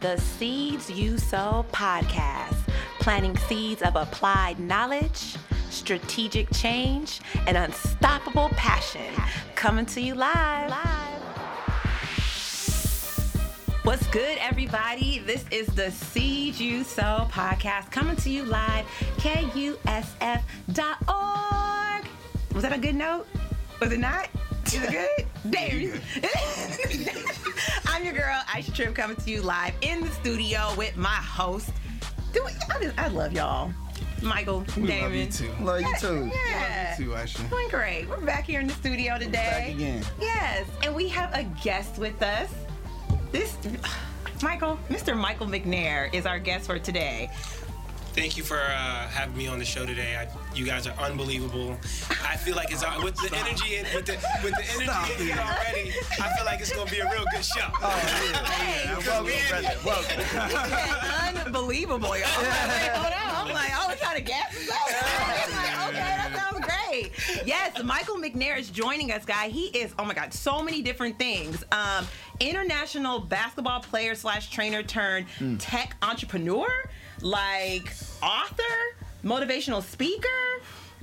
the Seeds You Sow podcast, planting seeds of applied knowledge, strategic change, and unstoppable passion. Coming to you live. live. What's good, everybody? This is the Seeds You Sow podcast coming to you live, KUSF.org. Was that a good note? Was it not? Is it good? Damn. I'm your girl, Aisha Tripp, coming to you live in the studio with my host. Do we, I, just, I love y'all. Michael, We Damon. love you too. Love you too. Yeah. Too, Ashley. Doing great. We're back here in the studio today. Back again. Yes, and we have a guest with us. This Michael, Mr. Michael McNair is our guest for today. Thank you for uh, having me on the show today. I, you guys are unbelievable. I feel like it's uh, with the energy in, with the with the energy in here already. I feel like it's gonna be a real good show. Hey, Welcome, brother. Welcome. unbelievable, y'all. I'm like, hold on. I'm like, oh, trying to guess. Like, okay, that sounds great. Yes, Michael McNair is joining us, guy. He is, oh my God, so many different things. Um, international basketball player slash trainer turned tech entrepreneur, like author, motivational speaker.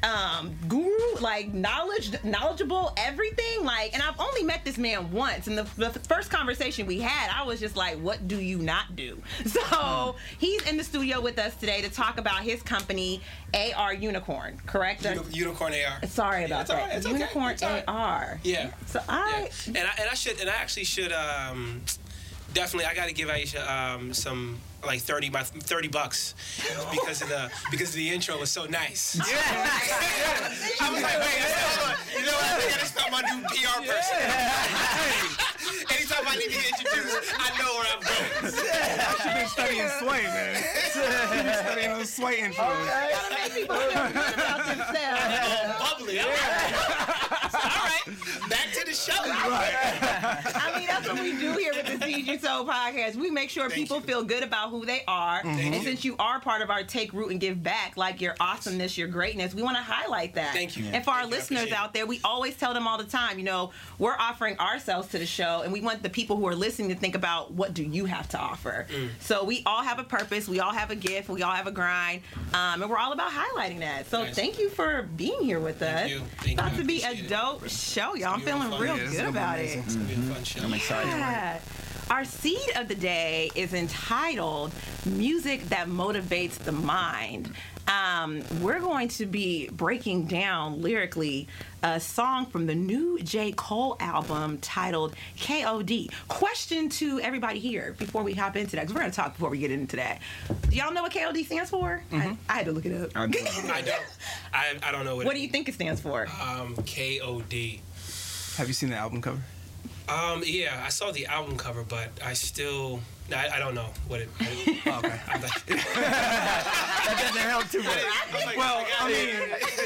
Um, guru, like knowledge, knowledgeable, everything. Like, and I've only met this man once. And the, the first conversation we had, I was just like, "What do you not do?" So he's in the studio with us today to talk about his company, AR Unicorn. Correct? Uni- Unicorn AR. Sorry about all that. right, it's okay, Unicorn right. AR. Yeah. So Yeah. I. And I and I should and I actually should um, definitely I got to give Aisha um, some like 30 by 30 bucks because of the because the intro was so nice. Yeah. I was like, wait, hold on. You know what? I gotta start my new PR person. Anytime I need to get introduced, I know where I'm going. She been studying Sway, man. She been studying those Sway intros. Gotta make people feel good about themselves. Oh, bubbly. All right. All right. Back to the show. I mean, that's what we do here with the Seed You Sow podcast. We make sure people you. feel good about who they are. And since you are part of our Take Root and Give Back, like your awesomeness, your greatness, we want to highlight that. Thank you. And for our you. Listeners out there, we always tell them all the time, you know, we're offering ourselves to the show, and we want the people who are listening to think about what do you have to offer. Mm. So we all have a purpose, we all have a gift, we all have a grind, um, and we're all about highlighting that. So Nice. thank you for being here with us. Thank you. Thank About you. to be a Appreciate it. dope show, y'all. I'm feeling real Yeah, good about amazing. it. It's gonna be a fun show. I'm excited. Yeah. Our seed of the day is entitled Music That Motivates the Mind. Um, we're going to be breaking down lyrically a song from the new J. Cole album titled KOD. Question to everybody here before we hop into that, because we're going to talk before we get into that. Do y'all know what KOD stands for? I, I had to look it up. I do. I don't. I, I don't know what. what do you think it stands for? Um, KOD. Have you seen the album cover? Um, yeah, I saw the album cover, but I still, I, I don't know what it. I, Oh, okay. Like, That doesn't help too much. Like, Well, I mean,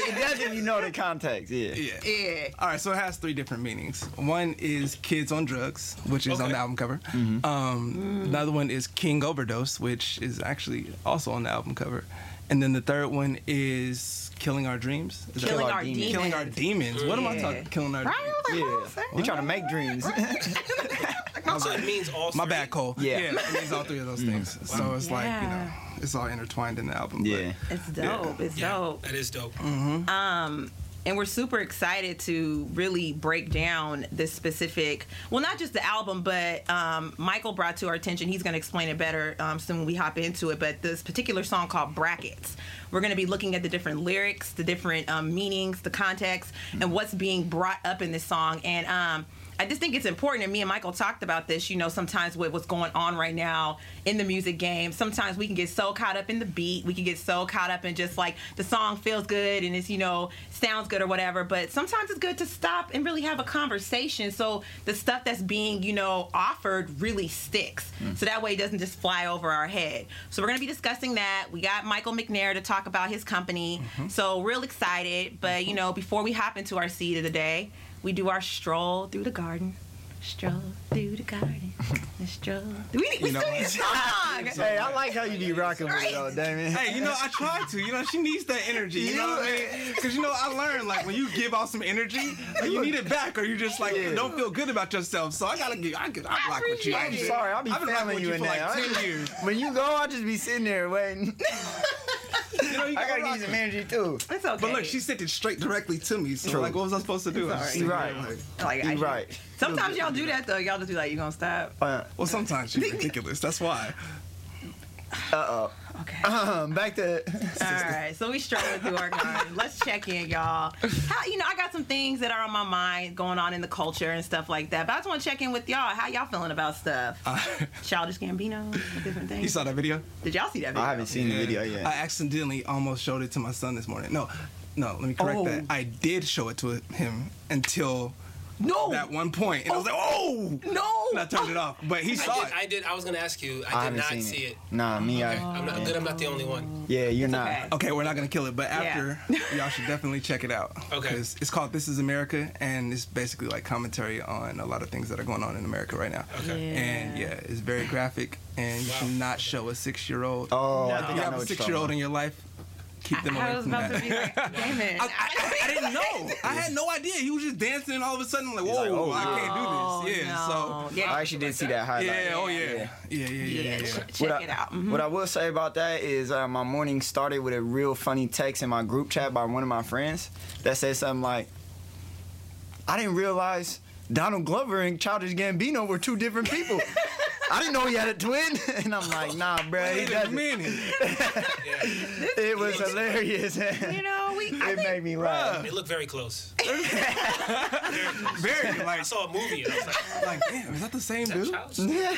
It does if you know the context. Yeah. yeah. Yeah. All right, so it has three different meanings. One is kids on drugs, which is on the album cover. Um, Another one is King Overdose, which is actually also on the album cover. And then the third one is Killing Our Dreams. Is Killing our our demons. demons. Killing Our Demons. What am I Yeah. talking? Killing Our Right? Demons. I was like, Yeah. hold on a second. We're trying to make dreams. so it means all. My bad, Cole. Yeah. it means all three of those mm-hmm. things. So it's like you know, it's all intertwined in the album. yeah. It's dope. It's Yeah, dope. that is dope. Mm-hmm. Um, and we're super excited to really break down this specific well not just the album but um, michael brought to our attention he's going to explain it better um, soon when we hop into it but this particular song called brackets. We're going to be looking at the different lyrics the different um, meanings the context and what's being brought up in this song. And um, I just think it's important, and me and Michael talked about this. You know, sometimes with what's going on right now in the music game, sometimes we can get so caught up in the beat, we can get so caught up in just like the song feels good and it's you know sounds good or whatever. But sometimes it's good to stop and really have a conversation, so the stuff that's being you know offered really sticks. Hmm. So that way it doesn't just fly over our head. So we're gonna be discussing that. We got Michael McNair to talk about his company. Mm-hmm. So real excited. But you mm-hmm. know, before we hop into our seed of the day we do our stroll through the garden Stroll through the garden. Stroll. We, we You know still need a song. Hey, I like how you be rocking with it though, Damien. Hey, you know, I try to. You know, she needs that energy. You know what I mean? Because, you know, I learned, like, when you give out some energy, like, you need it back or you just, like, Yeah. don't feel good about yourself. So I got to get, I, get- I rock with you. appreciate I'm Sorry, I'll be I've been rocking you you in for, there. like, 10 years. When you go, I'll just be sitting there waiting. You know, you I gotta rock give you some with- energy too. It's okay. But look, she sent it straight directly to me. So, True. like, what was I supposed to do? Oh, I just You sit right. there, like- like, I- You right. Sometimes y'all do that though. Y'all just be like, "You gonna stop?" Uh Well, sometimes you're ridiculous. That's why. Uh oh. Okay. Um, back to. All right, so we strolling through our garden. Let's check in, y'all. How you know I got some things that are on my mind going on in the culture and stuff like that. But I just want to check in with y'all. How y'all feeling about stuff? Uh, Childish Gambino, different things. you saw that video? Did y'all see that video? I haven't seen the video yet. I accidentally almost showed it to my son this morning. No, no, let me correct Oh. that. I did show it to him until No, that one point, and I was like, oh, oh! no. And I turned it off. But he I saw did, it. I did. I was gonna ask you. I I did haven't seen see it. Nah, me, Okay. I. I'm not good. I'm not the only one. Yeah, you're It's not. okay. Okay, we're not gonna kill it, but after Yeah. y'all should definitely check it out. Okay. 'Cause it's called "This Is America" and it's basically like commentary on a lot of things that are going on in America right now. Okay. And yeah, it's very graphic, and you Wow. should not show a six-year-old. Oh, No. I think you I have know a what you're six-year-old in your life, keep them I away was from about that. to be like, damn it. I, I, I didn't know. I had no idea. He was just dancing, and all of a sudden, I'm like, whoa, like, oh, I yeah. can't do this. Yeah, no. so. yeah, I actually did see that highlight. Yeah, oh yeah. Yeah. Yeah, yeah, yeah, yeah, yeah. yeah. check What I, it out. Mhm. what I will say about that is uh, my morning started with a real funny text in my group chat by one of my friends that said something like, I didn't realize Donald Glover and Childish Gambino were two different people. I didn't know he had a twin. And I'm like, nah, bro, he Wait a doesn't. minute. Yeah. It was hilarious. You know, we. It think, made me laugh. They look very close. Very I like, I saw a movie. And I was like, like, damn, is that the same is that dude? Yeah.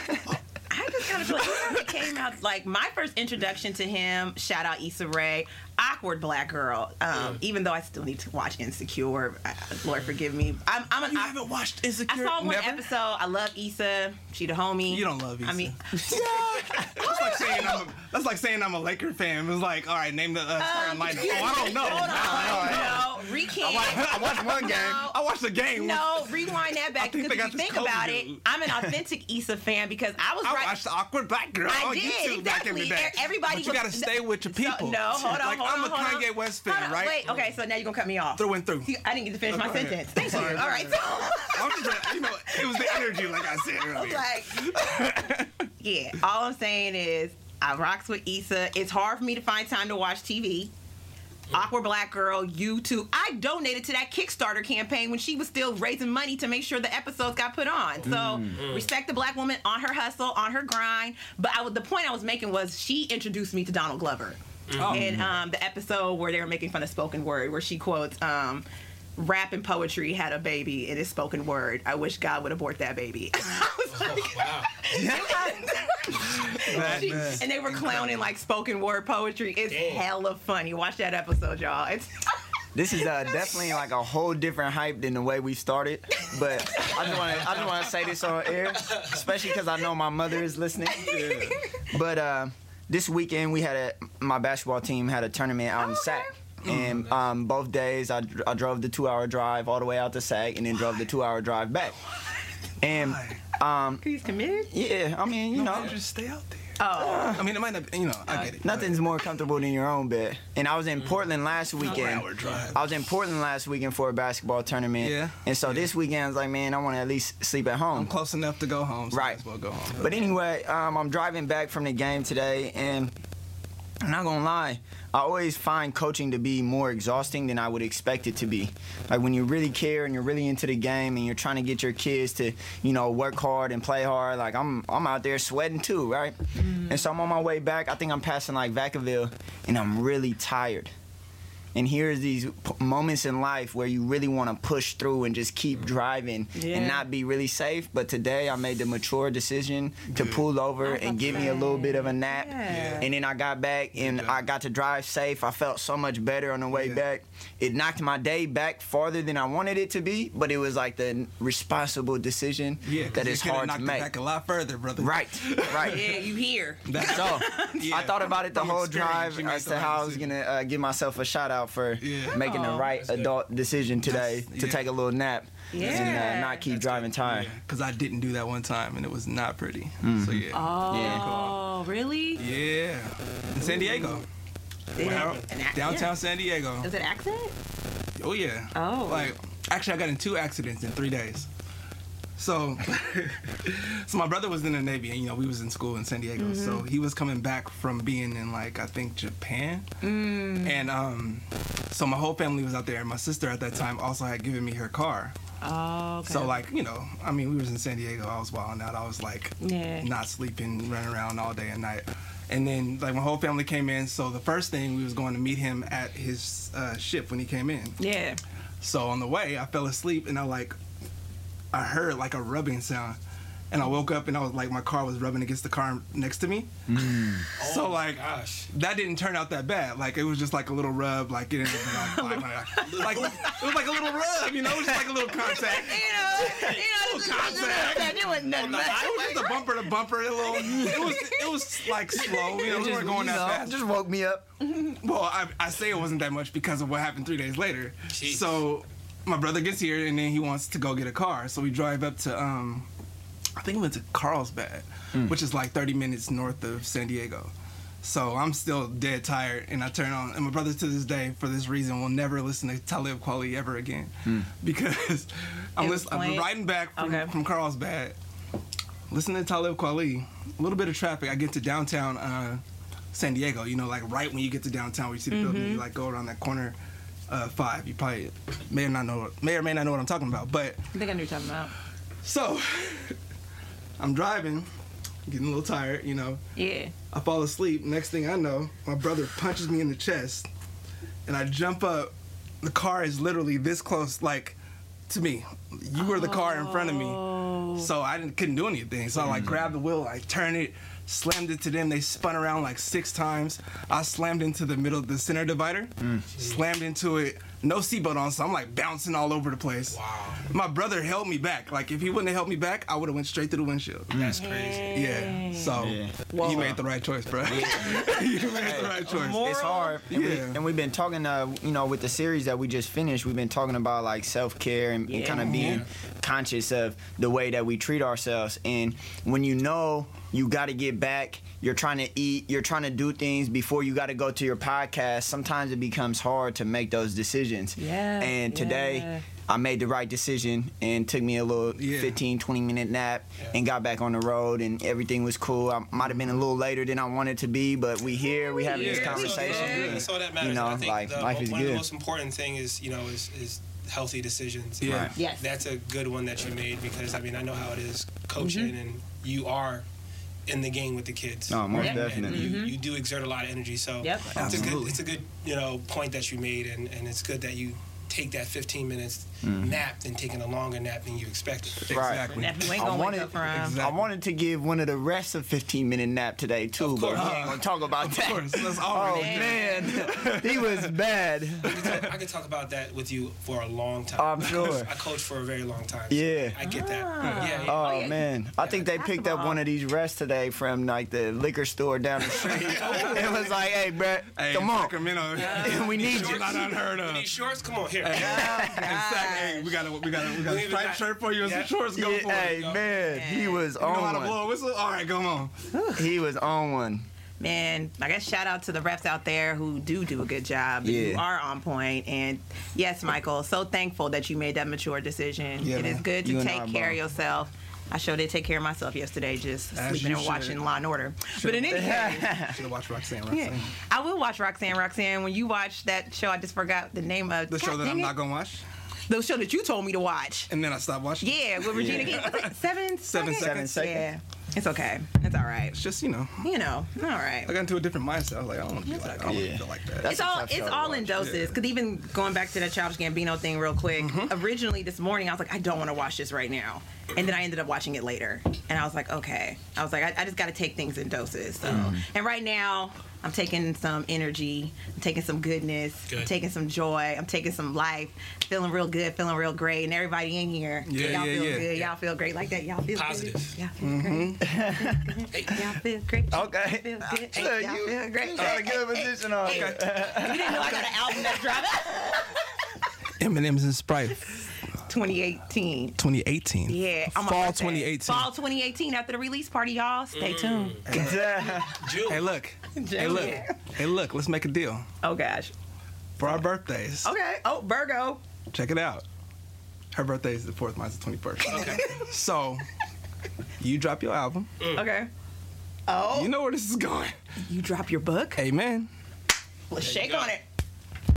I just kind of feel like you he came out like my first introduction to him. Shout out Issa Rae, awkward black girl. Um, Even though I still need to watch Insecure, I, Lord forgive me. I'm, I'm an. You I, haven't watched Insecure. I saw one Never? episode. I love Issa. She the homie. You don't love Issa. I mean, That's like saying I'm a, that's like saying I'm a Laker fan. It's like, all right, name the uh, starting Um, lineup. Oh, I don't know. Hold on, no, recant. I watched one game. No. I watched the game. No, rewind that back because if you think about dude. it, I'm an authentic Issa fan because I was I right. watched the awkward black girl I on did, YouTube back in the day. Everybody but you gotta stay with your So- people. no, hold on, Like hold I'm on, a hold on. Kanye West fan, Hold on, right? Wait, okay, so now you're gonna cut me off. Through and through. See, I didn't get to finish my go ahead. sentence. Thank you. Sorry, All right, so I'm just, you know, it was the energy, like I said earlier. like, yeah. All I'm saying is, I rocks with Issa. It's hard for me to find time to watch TV. Awkward Black Girl, YouTube. I donated to that Kickstarter campaign when she was still raising money to make sure the episodes got put on. So mm. Mm. respect the black woman on her hustle, on her grind. But I, was- the point I was making was she introduced me to Donald Glover. Oh. in um, the episode where they were making fun of spoken word, where she quotes, um, "Rap and poetry had a baby, and it's spoken word. I wish God would abort that baby." I was like, Wow. That- she- and they were clowning like spoken word poetry. It's Damn. hella funny. Watch that episode, y'all. It's This is uh, definitely like a whole different hype than the way we started. But I just want to I just want to say this on air, especially because I know my mother is listening. But uh, this weekend we had a my basketball team had a tournament out in Okay. Sac. And um, both days I, I drove the two hour drive all the way out to Sac and then drove the two hour drive back. And um, he's committed. yeah, I mean, you no, know, just stay out there. Oh, I mean, it might not. You know, I get it. Nothing's more comfortable than your own bed. And I was in Portland last weekend. hour drive. I was in Portland last weekend for a basketball tournament. Yeah. And so this weekend I was like, man, I want to at least sleep at home. I'm close enough to go home. So Right. Might as well go home. But anyway, um, I'm driving back from the game today, and I'm not gonna lie, I always find coaching to be more exhausting than I would expect it to be. Like when you really care and you're really into the game and you're trying to get your kids to, you know, work hard and play hard. Like I'm, I'm out there sweating too, right? Mm-hmm. And so I'm on my way back. I think I'm passing like Vacaville, and I'm really tired. And here's these p- moments in life where you really want to push through and just keep driving Yeah. and not be really safe. But today I made the mature decision to pull over and give me a little bit of a nap. Yeah. And then I got back and I got to drive safe. I felt so much better on the way back. It knocked my day back farther than I wanted it to be, but it was like the responsible decision yeah, 'cause that you is could've hard to knocked it make. Back a lot further, brother. Right, right. yeah, you here? That's So Yeah. I thought about it the whole drive you made as to how I was gonna uh, give myself a shout out out for Yeah. making the right That's good. adult decision today That's- to take a little nap and uh, not keep That's driving good. tired. Because I didn't do that one time and it was not pretty. Mm-hmm. So yeah. Oh, really? Yeah. In San Diego. Yeah. Ac- Downtown San Diego. Is it accident? Oh yeah. Oh. Like actually I got in two accidents in three days. So so my brother was in the Navy and you know we was in school in San Diego. So he was coming back from being in like I think Japan. And um so my whole family was out there and my sister at that time also had given me her car. Oh, okay. So like, you know, I mean we was in San Diego, I was wilding out. I was like Yeah. not sleeping, running around all day and night. And then like my whole family came in, so the first thing we was going to meet him at his uh, ship when he came in. yeah. So on the way, I fell asleep and I like, I heard like a rubbing sound, and I woke up and I was like, my car was rubbing against the car next to me. so Oh like, gosh. that didn't turn out that bad. Like it was just like a little rub, like it ended up like, like, like, it was like a little rub, you know, it was just like a little contact. You know, you know, this is- contact. it wasn't nothing It was just a bumper to bumper, a little. It was it was like slow, you know, we weren't going that know, fast. just woke me up. Well, I, I say it wasn't that much because of what happened three days later. Jeez. So my brother gets here and then he wants to go get a car. So we drive up to um, I think we went to Carlsbad, which is like 30 minutes north of San Diego. So I'm still dead tired, and I turn on, and my brother to this day, for this reason, will never listen to Talib Kweli ever again, because I'm, It listen, I'm riding back from, Okay. from Carlsbad, listening to Talib Kweli, a little bit of traffic. I get to downtown uh, San Diego, you know, like right when you get to downtown, where you see the building, you like go around that corner. Uh, five. You probably may or not know, may or may not know what I'm talking about. But I think I knew what you're talking about. so I'm driving, getting a little tired, you know. Yeah. I fall asleep. Next thing I know, my brother punches me in the chest, and I jump up. The car is literally this close, like to me. You were the car in front of me, oh. so I didn't, couldn't do anything. So I like mm-hmm. grabbed the wheel, I turned it, slammed it to them. They spun around like six times. I slammed into the middle, the center divider, mm. slammed into it. No seatbelt on, so I'm like bouncing all over the place. Wow. My brother held me back. Like if he wouldn't have held me back, I would have went straight through the windshield. That's crazy. Yeah. So Yeah. you made the right choice, bro. you made the right choice. It's hard. And, We, and we've been talking, uh, you know, with the series that we just finished, we've been talking about like self care and, Yeah. kind of being conscious of the way that we treat ourselves. And when you know you got to get back, you're trying to eat, you're trying to do things before you got to go to your podcast, sometimes it becomes hard to make those decisions. Yeah, And today, yeah. I made the right decision and took me a little Yeah. 15, 20 minute nap and got back on the road and everything was cool. I might have been a little later than I wanted to be, but we here, we having this Yeah, we conversation. good. and, That's that matters. You know, I think like the, life is one of the most important thing is you know is, is healthy decisions. Yeah. Right. Yes. That's a good one that you made because I mean I know how it is coaching Mm-hmm. and you are in the game with the kids. No, most And- definitely. And you, you do exert a lot of energy. So Yep. it's a good it's a good you know point that you made and, and it's good that you take that 15 minutes nap than taking a longer nap than you expected. Right. Exactly. If you ain't I gonna wake wanted- up Exactly. I wanted to give one of the rest of 15 minute nap today too, Of but course. we ain't gonna talk about Of that. course, that's Oh all. man, he was bad. I could, talk, I could talk about that with you for a long time. I'm sure. I coached for a very long time. so Yeah. I get that. Ah. Yeah, yeah. Oh yeah. man, I think they picked up one of these rests today from like the liquor store down the street. it was like, hey, bro, Hey, come on, Sacramento. we need you. It's not unheard You of. need shorts? Come on, here. In fact, hey, we got a we got a we got a striped shirt for you and Yeah. some shorts. Go Yeah, for hey it. Go. man, he was You know how to on blow a whistle? All right, come on. He was on one. Man, I guess shout out to the refs out there who do do a good job. and Who Yeah. are on point. And yes, Michael, so thankful that you made that mature decision. Yeah, it is man. good to You take care of yourself. I sure did take care of myself yesterday, just As sleeping and should. watching Law and Order. But in any case, Should have watched Roxanne. Roxanne. yeah, I will watch Roxanne. Roxanne, when you watch that show, I just forgot the name of The show that I'm it. not gonna watch, The show that you told me to watch. and then I stopped watching. Yeah, with Regina King. Was it seven Seven seconds? Seven seconds. Yeah, it's okay. It's all right. It's just you know, You know, all right. I got into a different mindset. I was like, I don't want to be That's like, I okay. don't want Yeah. to feel like that. That's it's all it's all in watch. doses. Yeah. Because even going back to that Childish Gambino thing real quick, Mm-hmm. originally this morning I was like, I don't want to watch this right now, and then I ended up watching it later, and I was like, okay. I was like, I, I just got to take things in doses. So, and right now. I'm taking some energy, I'm taking some goodness, I'm taking some joy, I'm taking some life, feeling real good, feeling real great, and everybody in here, Yeah, y'all yeah, feel yeah. good, y'all feel great like that, y'all feel Positive. good, y'all feel great, mm-hmm. y'all feel great, Okay. y'all feel good, Look, y'all you, feel great. you got a good position on Hey. You didn't know I got an album that's dropping. M&M's and Sprite, 2018. 2018. Yeah, on my Fall 2018. Fall 2018 after the release party, y'all. Stay mm. tuned. June. Hey, look. Hey, look. Hey, look. Let's make a deal Oh gosh. for our birthdays. Okay. Oh, Virgo. Check it out. Her birthday is the fourth. Mine's the 21st. Okay. So, you drop your album. Mm. Okay. Oh, You know where this is going. you drop your book. Amen. Let's There shake on it.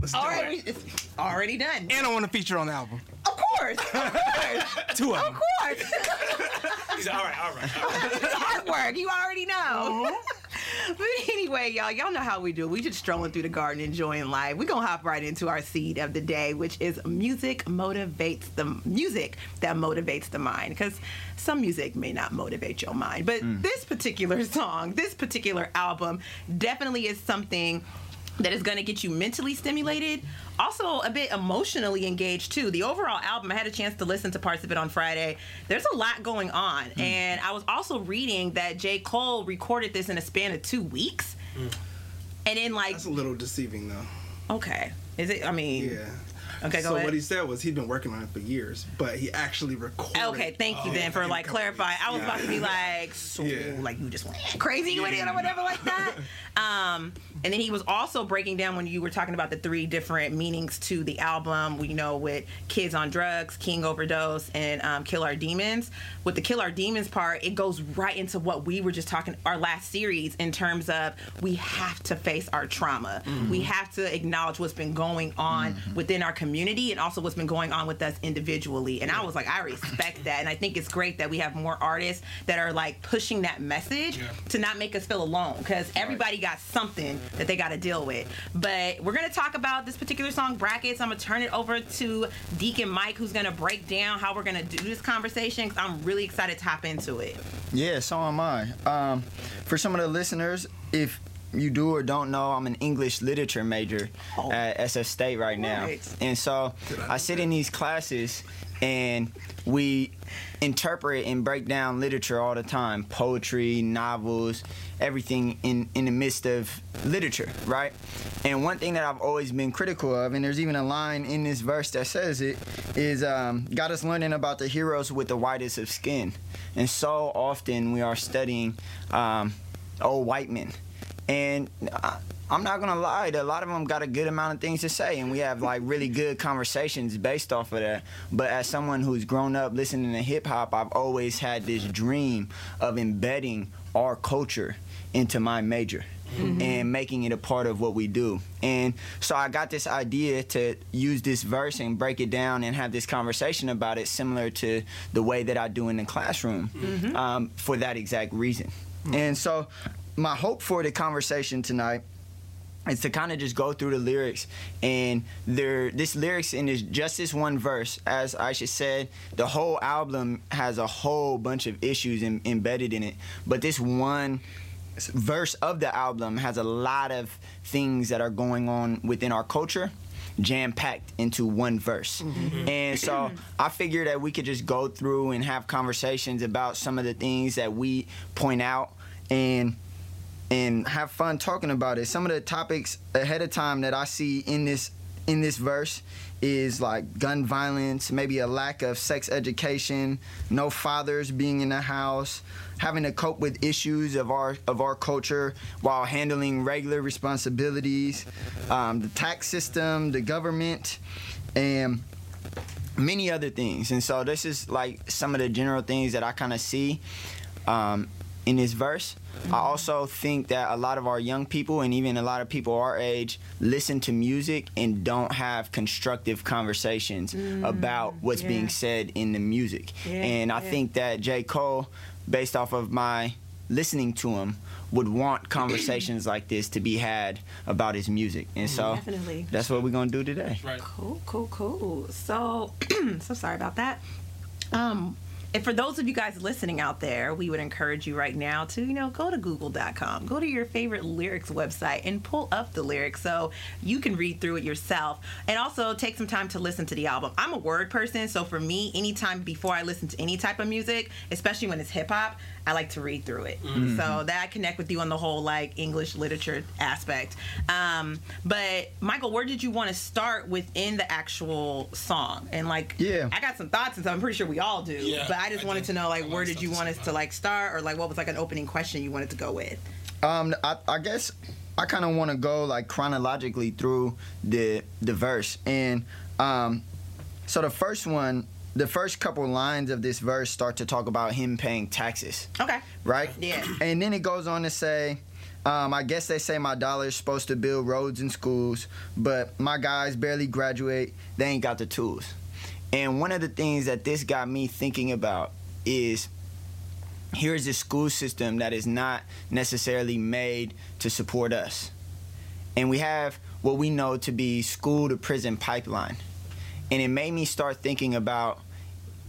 Let's do Already, it. it's already done. And I want to feature on the album. Of course. Of course. Two of Of course. He's like, all right, all right. All right. work, You already know. Mm-hmm. But anyway, y'all, y'all know how we do. We just strolling through the garden, enjoying life. We're gonna hop right into our seed of the day, which is music motivates the music that motivates the mind. Because some music may not motivate your mind, but mm. this particular song, this particular album, definitely is something that is going to get you mentally stimulated, also a bit emotionally engaged too. The overall album, I had a chance to listen to parts of it on Friday. There's a lot going on, hmm. and I was also reading that J. Cole recorded this in a span of two weeks, hmm. and in like, That's a little deceiving, though. okay, is it? I mean, Yeah. Okay, go so ahead. what he said was he'd been working on it for years, but he actually recorded. Okay, thank you then for like clarifying. I was about to be like, so Yeah. like you just went crazy with it or whatever like that. Um, and then he was also breaking down when you were talking about the three different meanings to the album. We know with Kids on Drugs, King Overdose, and um, Kill Our Demons. With the Kill Our Demons part, it goes right into what we were just talking our last series in terms of we have to face our trauma. We have to acknowledge what's been going on within our community and also what's been going on with us individually. And I was like, I respect that. And I think it's great that we have more artists that are like pushing that message Yeah. to not make us feel alone because everybody got something that they got to deal with. But we're going to talk about this particular song, Brackets. I'm going to turn it over to Deacon Mike, who's going to break down how we're going to do this conversation because I'm really excited to hop into it. Yeah, so am I. Um, for some of the listeners, if you do or don't know, I'm an English literature major Oh. at SF State right now. Right. And so I sit in these classes and we interpret and break down literature all the time poetry, novels, everything in, in the midst of literature, right? And one thing that I've always been critical of, and there's even a line in this verse that says it, is um, got us learning about the heroes with the whitest of skin. And so often we are studying um, old white men. And I, I'm not gonna lie, a lot of them got a good amount of things to say, and we have like really good conversations based off of that. But as someone who's grown up listening to hip hop, I've always had this dream of embedding our culture into my major. Mm-hmm. And making it a part of what we do. And so I got this idea to use this verse and break it down and have this conversation about it, similar to the way that I do in the classroom, mm-hmm. um, for that exact reason. Mm-hmm. And so, my hope for the conversation tonight is to kind of just go through the lyrics and there this lyrics in this just this one verse as aisha said the whole album has a whole bunch of issues em- embedded in it but this one verse of the album has a lot of things that are going on within our culture jam packed into one verse. Mm-hmm. Mm-hmm. And so I figured that we could just go through and have conversations about some of the things that we point out and and have fun talking about it. Some of the topics ahead of time that I see in this in this verse is like gun violence, maybe a lack of sex education, no fathers being in the house, having to cope with issues of our of our culture while handling regular responsibilities, um, the tax system, the government, and many other things. And so this is like some of the general things that I kind of see um, in this verse. I also think that a lot of our young people and even a lot of people our age listen to music and don't have constructive conversations about what's yeah. being said in the music. Yeah, and I yeah. think that J. Cole, based off of my listening to him, would want conversations like this to be had about his music. And so Definitely. that's what we're going to do today. Right. Cool, cool, cool. So, so sorry about that. Um, And for those of you guys listening out there, we would encourage you right now to, you know, go to google.com, go to your favorite lyrics website and pull up the lyrics so you can read through it yourself. And also take some time to listen to the album. I'm a word person, so for me, anytime before I listen to any type of music, especially when it's hip hop, I like to read through it. Mm-hmm. So that I connect with you on the whole like English literature aspect. Um, but Michael, where did you want to start within the actual song? And like, Yeah. I got some thoughts, and so I'm pretty sure we all do. Yeah, but I just I wanted do. to know like, where did you want us to like start, or like what was like an opening question you wanted to go with? Um, I, I guess I kind of want to go like chronologically through the the verse, and um, so the first one, the first couple lines of this verse start to talk about him paying taxes, Okay. right? Yeah. And then it goes on to say. Um, I guess they say my dollar is supposed to build roads and schools, but my guys barely graduate. They ain't got the tools. And one of the things that this got me thinking about is here's a school system that is not necessarily made to support us. And we have what we know to be school to prison pipeline. And it made me start thinking about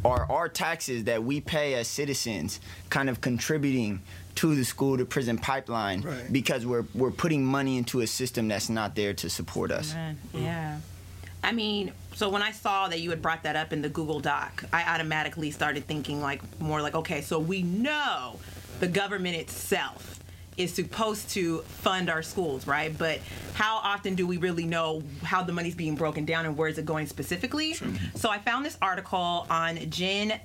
are our taxes that we pay as citizens kind of contributing to the school to prison pipeline Right. because we're we're putting money into a system that's not there to support us. Man, mm. yeah. I mean, so when I saw that you had brought that up in the Google Doc, I automatically started thinking like more like, okay, so we know the government itself is supposed to fund our schools, right? But how often do we really know how the money's being broken down and where is it going specifically? So I found this article on genfkd.org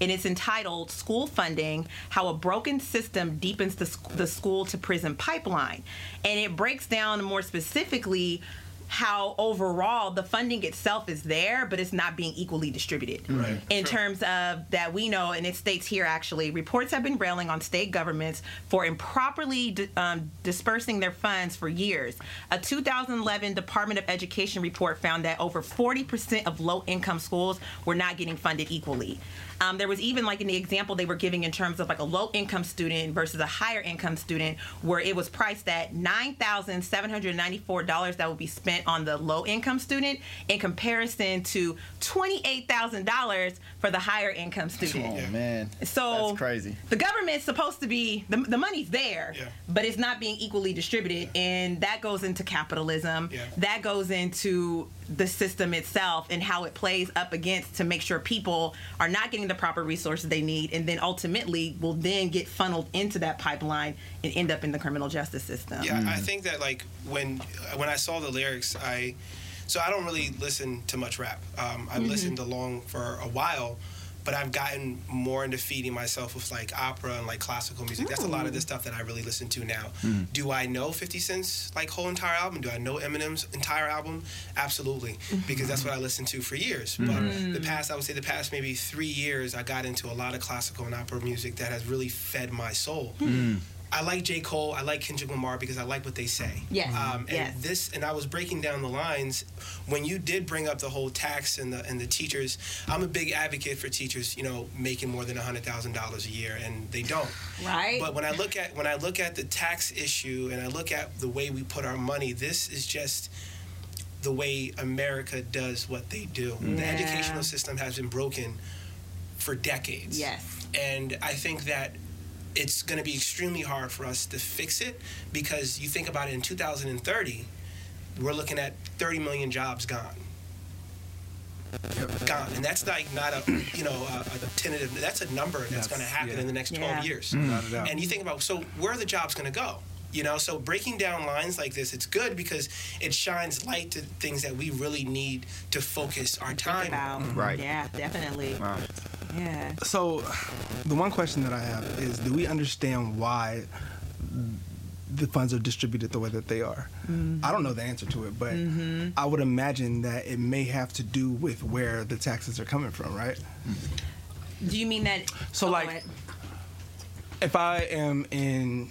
and it's entitled School Funding How a Broken System Deepens the, the School to Prison Pipeline. And it breaks down more specifically how overall the funding itself is there, but it's not being equally distributed. Right. In Sure. terms of that, we know, and it states here actually, reports have been railing on state governments for improperly di- um, dispersing their funds for years. A 2011 Department of Education report found that over 40% of low income schools were not getting funded equally. Um, there was even like in the example they were giving in terms of like a low income student versus a higher income student, where it was priced at nine thousand seven hundred ninety four dollars that would be spent on the low income student in comparison to twenty eight thousand dollars for the higher income student. Oh man, So that's crazy. The government's supposed to be the, the money's there, Yeah. but it's not being equally distributed, and that goes into capitalism. Yeah. That goes into the system itself and how it plays up against to make sure people are not getting the proper resources they need, and then ultimately will then get funneled into that pipeline and end up in the criminal justice system. Yeah, I think that like when when I saw the lyrics, I so I don't really listen to much rap. Um, I've listened along for a while, but I've gotten more into feeding myself with like opera and like classical music. That's a lot of the stuff that I really listen to now. Hmm. Do I know 50 Cent's like whole entire album? Do I know Eminem's entire album? Absolutely, mm-hmm. because that's what I listened to for years. Mm-hmm. But the past, I would say, the past maybe three years, I got into a lot of classical and opera music that has really fed my soul. Hmm. I like J. Cole. I like Kendrick Lamar because I like what they say. Yes, Um, and yes. this, and I was breaking down the lines when you did bring up the whole tax and the and the teachers. I'm a big advocate for teachers, you know, making more than hundred thousand dollars a year, and they don't. Right. But when I look at when I look at the tax issue and I look at the way we put our money, this is just the way America does what they do. The educational system has been broken for decades. Yes. And I think that it's going to be extremely hard for us to fix it because you think about it in 2030, we're looking at 30 million jobs gone. Gone, and that's like not a you know a, a tentative. That's a number that's, That's- going to happen yeah. in the next 12 Yeah. years. Mm. Without a doubt. And you think about so where are the jobs going to go? You know, so breaking down lines like this, it's good because it shines light to things that we really need to focus our time on. about. Mm-hmm. Right. Yeah, definitely. Wow. Yeah. So, the one question that I have is: Do we understand why the funds are distributed the way that they are? Mm-hmm. I don't know the answer to it, but mm-hmm. I would imagine that it may have to do with where the taxes are coming from, right? Do you mean that? So, oh, like- If I am in,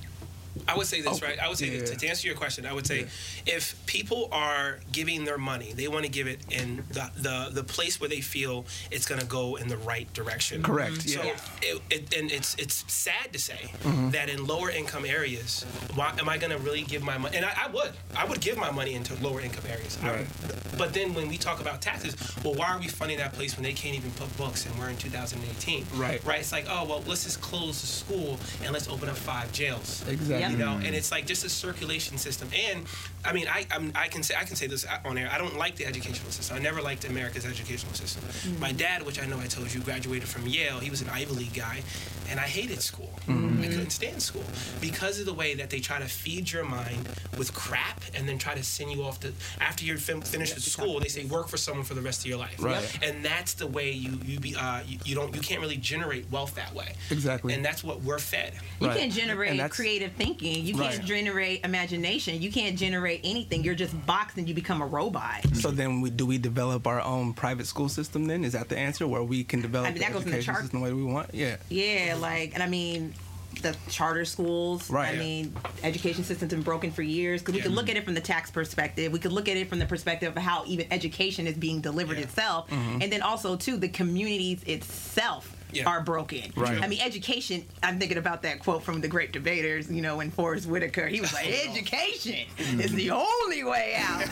I would say this, Oh, right? I would say yeah. to, to answer your question, I would say if people are giving their money, they want to give it in the the, the place where they feel it's going to go in the right direction. Correct, So, yeah. it, it, and it's it's sad to say Mm-hmm. that in lower income areas, why am I going to really give my money? And I, I would, I would give my money into lower income areas. Right. would- but then when we talk about taxes, well, why are we funding that place when they can't even put books and we're in 2018? Right. Right. It's like, oh well, let's just close the school and let's open up five jails Exactly. you know and mm. it's like just a circulation system. And i mean i I'm, i can say i can say this on air. I don't like the educational system. I never liked america's educational system. My mm. dad which i know i told you graduated from yale. He was an ivy league guy and i hated school. I mm. couldn't stand school because of the way that they try to feed your mind with crap and then try to send you off to after you're fin- finished with school they say work for someone for the rest of your life. Right. and that's the way you you be uh, you, you don't you can't really generate wealth that way. Exactly. and that's what we're fed. You Right. can't generate creative thinking. You can't generate imagination. You can't generate anything. You're just boxed and you become a robot. So then, we, do we develop our own private school system? Then is that the answer, where we can develop I mean, the that goes in the education chart- system the way we want? Yeah. Yeah, like, and I mean, the charter schools. Right. I mean, education system's been broken for years. Because we could look at it from the tax perspective. We could look at it from the perspective of how even education is being delivered Yeah. itself, mm-hmm. and then also too the communities itself. Yeah. Are broken. Right. I mean, education. I'm thinking about that quote from the Great Debaters. You know, when Forest Whitaker, he was like, "Education mm-hmm. is the only way out."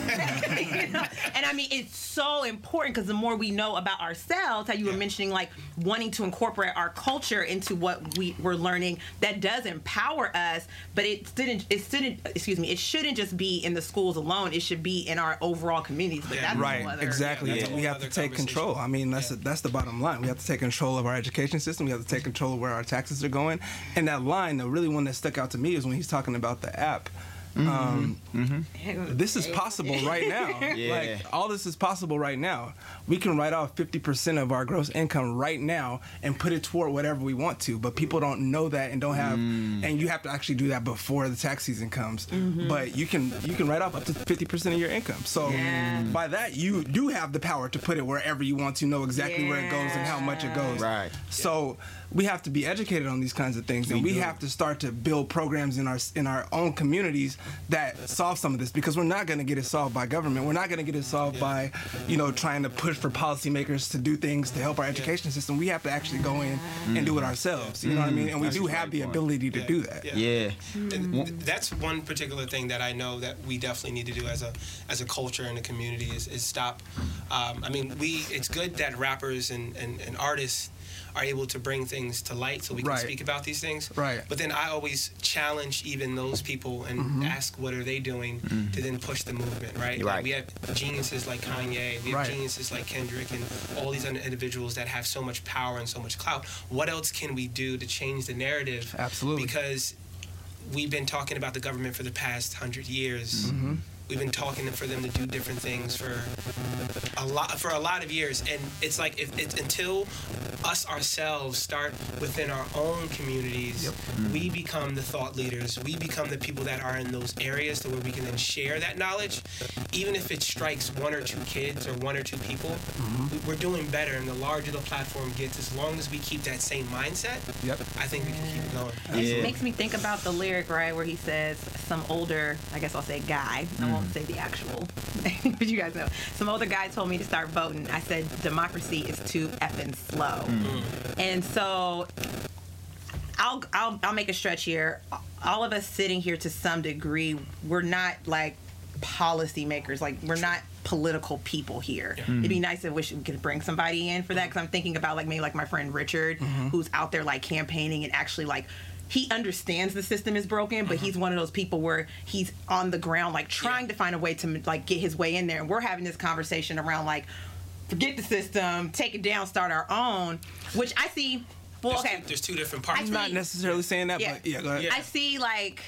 You know? And I mean, it's so important because the more we know about ourselves, how you were mentioning, like wanting to incorporate our culture into what we we're learning, that does empower us. But it didn't. It shouldn't. Excuse me. It shouldn't just be in the schools alone. It should be in our overall communities. But Yeah. that's Right, other- exactly. Yeah, that's we have to take control. I mean, that's Yeah. that's the bottom line. We have to take control of our education system. We have to take control of where our taxes are going. And that line, the really one that stuck out to me, is when he's talking about the app. Mm-hmm. Um, mm-hmm. this is possible right now. Yeah. Like all this is possible right now. We can write off 50% of our gross income right now and put it toward whatever we want to. But people don't know that and don't have mm. and you have to actually do that before the tax season comes. Mm-hmm. But you can you can write off up to 50% of your income. So Yeah. by that you do have the power to put it wherever you want to know exactly where it goes and how much it goes. Right. So we have to be educated on these kinds of things, and we do. have to start to build programs in our in our own communities that solve some of this because we're not going to get it solved by government. We're not going to get it solved by, you know, trying to push for policymakers to do things to help our education system. We have to actually go in and do it ourselves. You know what I mean? And we That's do have the point. ability to Yeah. do that. Yeah. Yeah. And th- that's one particular thing that I know that we definitely need to do as a as a culture and a community is, is stop. Um, I mean, we it's good that rappers and, and, and artists are able to bring things to light so we can Right. speak about these things. Right. But then I always challenge even those people and ask what are they doing to then push the movement, right? You're Like, right. we have geniuses like Kanye, we have Right. geniuses like Kendrick and all these other individuals that have so much power and so much clout. What else can we do to change the narrative? Absolutely. Because we've been talking about the government for the past hundred years. Mm-hmm. We've been talking for them to do different things for a lot for a lot of years, and it's like if it's until us ourselves start within our own communities, we become the thought leaders. We become the people that are in those areas to where we can then share that knowledge, even if it strikes one or two kids or one or two people. Mm-hmm. we- We're doing better, and the larger the platform gets, as long as we keep that same mindset, Yep. I think we can keep it going. It Yeah. makes me think about the lyric, right, where he says some older, I guess I'll say guy, I won't say the actual, but you guys know. Some older guy told me to start voting. I said democracy is too effing slow. Mm. And so I'll, I'll I'll make a stretch here. All of us sitting here to some degree, we're not like policymakers. Like we're not political people here. It'd be mm. nice if we we could bring somebody in for that because I'm thinking about like maybe like my friend Richard, mm-hmm. who's out there like campaigning and actually like. He understands the system is broken, but he's uh-huh. one of those people where he's on the ground, like trying to find a way to like get his way in there. And we're having this conversation around like, forget the system, take it down, start our own. Which I see. Well, There's, okay, two, there's two different parts. I I'm not necessarily saying that, Yeah. but yeah, go ahead. Yeah. I see like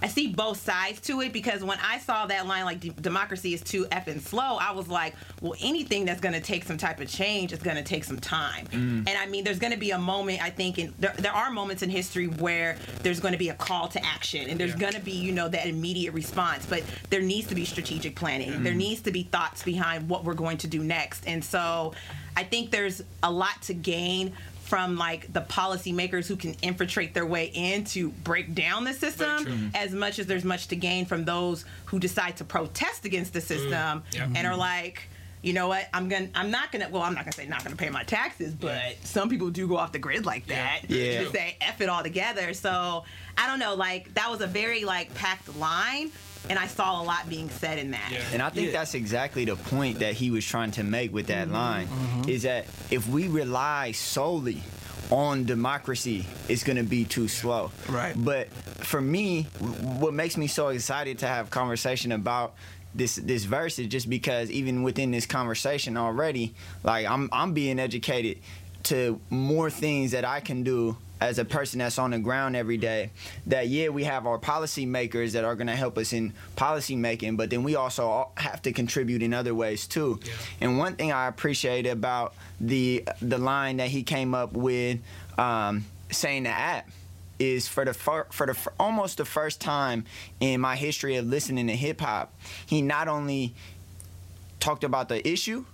I see both sides to it because when I saw that line like "D- democracy is too effing slow, I was like, well, anything that's going to take some type of change is going to take some time. Mm. And I mean, there's going to be a moment I think, and there, there are moments in history where there's going to be a call to action, and there's Yeah. going to be you know that immediate response, but there needs to be strategic planning. There needs to be thoughts behind what we're going to do next, and so I think there's a lot to gain from like the policymakers who can infiltrate their way in to break down the system as much as there's much to gain from those who decide to protest against the system Mm. Yeah. and are like you know what i'm gonna i'm not gonna well i'm not gonna say not gonna pay my taxes but Yeah. some people do go off the grid like Yeah. that Yeah. to say f it all together so i don't know like that was a very like packed line and i saw a lot being said in that Yeah. And I think Yeah. that's exactly the point that he was trying to make with that line Mm-hmm. is that if we rely solely on democracy, it's going to be too slow. Right. But for me, what makes me so excited to have conversation about this this verse is just because even within this conversation already, like I'm I'm being educated to more things that I can do as a person that's on the ground every day that yeah we have our policy makers that are going to help us in policy making but then we also have to contribute in other ways too Yeah. and one thing i appreciate about the the line that he came up with um, saying the app is for the fir- for the fir- almost the first time in my history of listening to hip hop he not only talked about the issue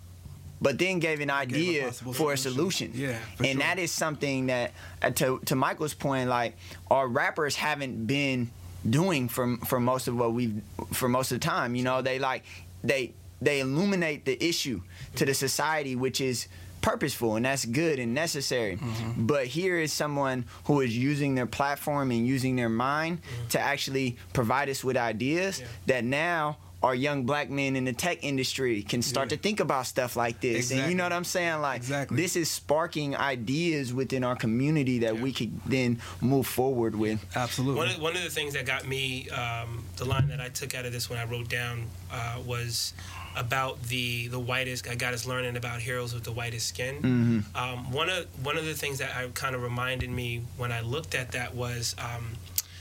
but then gave an Gave a idea for a solution. Yeah, for and sure. that is something that uh, to to Michael's point like our rappers haven't been doing for for most of what we've for most of the time you know they like they they illuminate the issue to the society which is purposeful and that's good and necessary Mm-hmm. but here is someone who is using their platform and using their mind to actually provide us with ideas Yeah. that now our young black men in the tech industry can start Yeah. to think about stuff like this and Exactly. you know what i'm saying like Exactly. this is sparking ideas within our community that Yeah. we could then move forward with. Absolutely. One of, one of the things that got me, um, the line that I took out of this when I wrote down uh, was about the the whitest. I got us learning about heroes with the whitest skin. Mm-hmm. Um, one of one of the things that I kind of reminded me when I looked at that was. Um,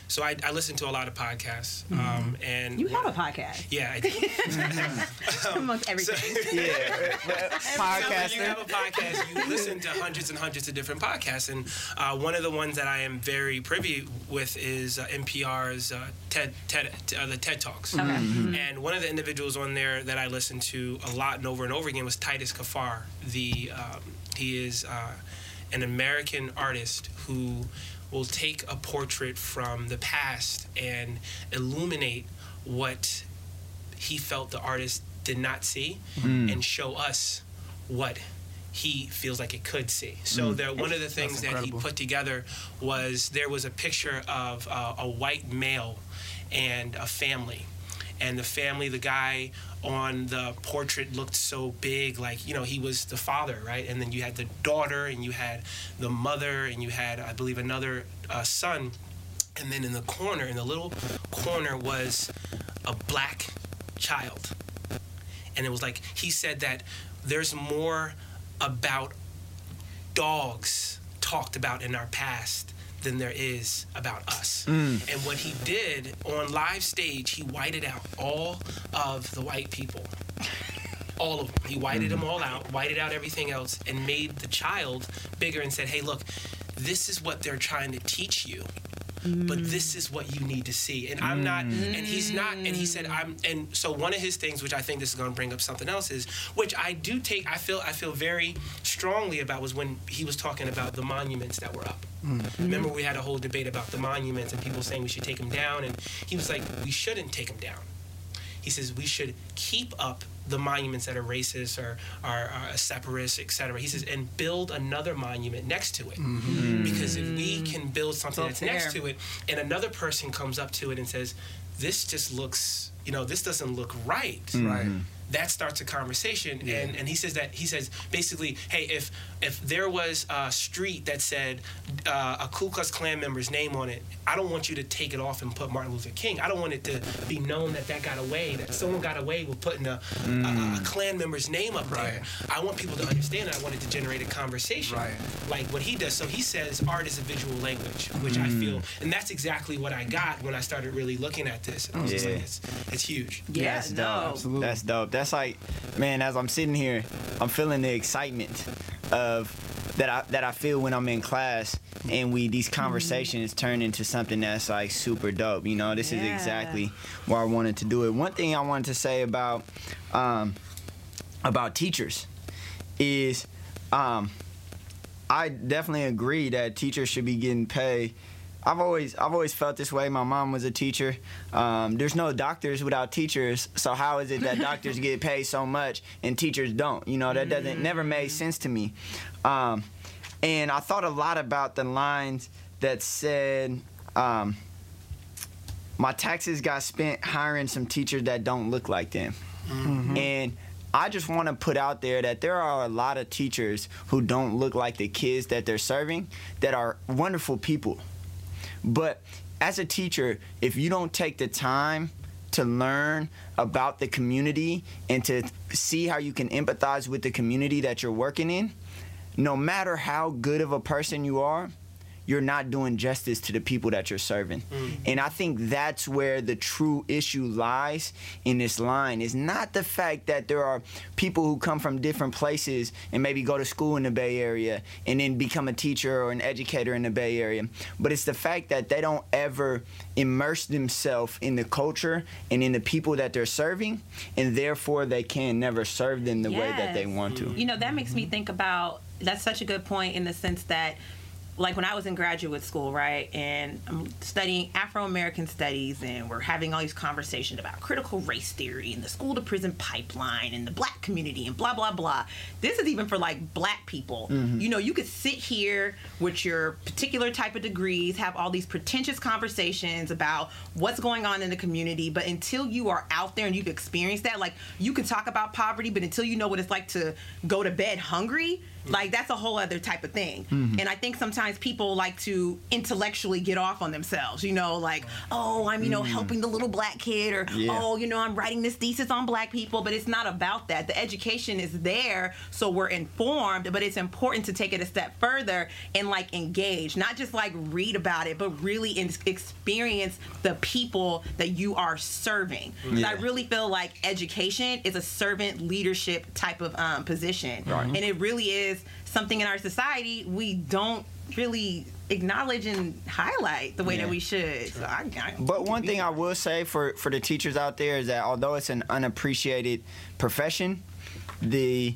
so I, I listen to a lot of podcasts, um, and Mm-hmm. you have a podcast yeah, I do. amongst everything Yeah, So when you have a podcast, you listen to hundreds and hundreds of different podcasts, and uh, one of the ones that I am very privy with is uh, NPR's uh, TED, TED uh, the TED Talks. Okay. And one of the individuals on there that I listened to a lot and over and over again was Titus Kaphar. The um, he is uh, an American artist who will take a portrait from the past and illuminate what he felt the artist did not see and show us what he feels like it could see. So there, one of the things that he put together was there was a picture of uh, a white male and a family. And the family, the guy on the portrait looked so big, like, you know, he was the father, right? And then you had the daughter, and you had the mother, and you had, I believe, another uh, son. And then in the corner, in the little corner, was a black child. And it was like, he said that there's more about dogs talked about in our past than there is about us. Mm. And what he did on live stage, he whited out all of the white people. All of them. He whited mm. them all out, whited out everything else, and made the child bigger and said, hey, look, this is what they're trying to teach you but this is what you need to see. And I'm not, and he's not, and he said, I'm, and so one of his things, which I think this is going to bring up something else, is which I do take, I feel, I feel very strongly about was when he was talking about the monuments that were up. Mm-hmm. Remember, we had a whole debate about the monuments and people saying we should take them down, and he was like, we shouldn't take them down. He says we should keep up the monuments that are racist or are, are separatist, etc. He says, and build another monument next to it. Mm-hmm. Because if we can build something that's fair. next to it, and another person comes up to it and says, this just looks, you know, this doesn't look right. Mm-hmm. Right. That starts a conversation, and, and he says that he says basically, hey, if if there was a street that said uh, a Ku Klux Klan member's name on it, I don't want you to take it off and put Martin Luther King. I don't want it to be known that that got away, that someone got away with putting a, a, a Klan member's name up there. I want people to understand. that. I wanted to generate a conversation, Right. like what he does. So he says art is a visual language, which I feel, and that's exactly what I got when I started really looking at this. And I was just Yeah. like, it's, it's huge. yeah That's no dope. Absolutely. That's dope. That's like, man, as I'm sitting here, I'm feeling the excitement of that I that I feel when I'm in class and we these conversations turn into something that's like super dope. You know, this is exactly why I wanted to do it. One thing I wanted to say about um, about teachers is um, I definitely agree that teachers should be getting paid. I've always I've always felt this way. My mom was a teacher. Um, there's no doctors without teachers. So how is it that doctors get paid so much and teachers don't? You know that doesn't never made sense to me. Um, and I thought a lot about the lines that said. Um, my taxes got spent hiring some teachers that don't look like them. And I just want to put out there that there are a lot of teachers who don't look like the kids that they're serving that are wonderful people. But as a teacher, if you don't take the time to learn about the community and to see how you can empathize with the community that you're working in, no matter how good of a person you are, you're not doing justice to the people that you're serving. Mm. And I think that's where the true issue lies in this line is not the fact that there are people who come from different places and maybe go to school in the Bay Area and then become a teacher or an educator in the Bay Area, but it's the fact that they don't ever immerse themselves in the culture and in the people that they're serving, and therefore they can never serve them the way that they want to. You know, that makes me mm-hmm. think about that's such a good point in the sense that like when I was in graduate school, right, and I'm studying Afro American studies, and we're having all these conversations about critical race theory and the school to prison pipeline and the black community and blah, blah, blah. This is even for like black people. Mm-hmm. You know, you could sit here with your particular type of degrees, have all these pretentious conversations about what's going on in the community, but until you are out there and you've experienced that, like you can talk about poverty, but until you know what it's like to go to bed hungry, like that's a whole other type of thing. Mm-hmm. And I think sometimes people like to intellectually get off on themselves, you know, like, oh, I'm, you know, mm. helping the little black kid or Yeah. oh, you know, I'm writing this thesis on black people, but it's not about that. The education is there so we're informed, but it's important to take it a step further and like engage, not just like read about it, but really in- experience the people that you are serving. Mm. Yeah. I really feel like education is a servant leadership type of um, position. Right. And it really is something in our society we don't really acknowledge and highlight the way Yeah. that we should. So I, I, But one thing I will say for, for the teachers out there is that although it's an unappreciated profession, the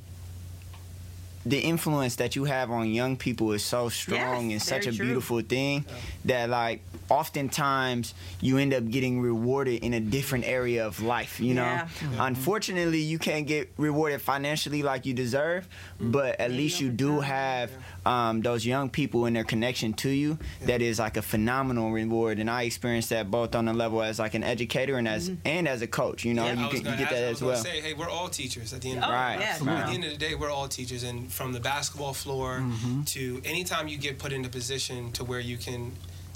the influence that you have on young people is so strong Yes, and such a true. beautiful thing that like oftentimes you end up getting rewarded in a different area of life you know Yeah. unfortunately you can't get rewarded financially like you deserve but at least you do have um, those young people and their connection to you that is like a phenomenal reward and i experienced that both on the level as like an educator and as and as a coach you know Yeah. you, can, you gonna get ask- that I as was well say, hey, we're all teachers at the end. Oh, of the day. Right, yeah, absolutely. At the end of the day, we're all teachers, and from the basketball floor Mm-hmm. to anytime you get put in a position to where you can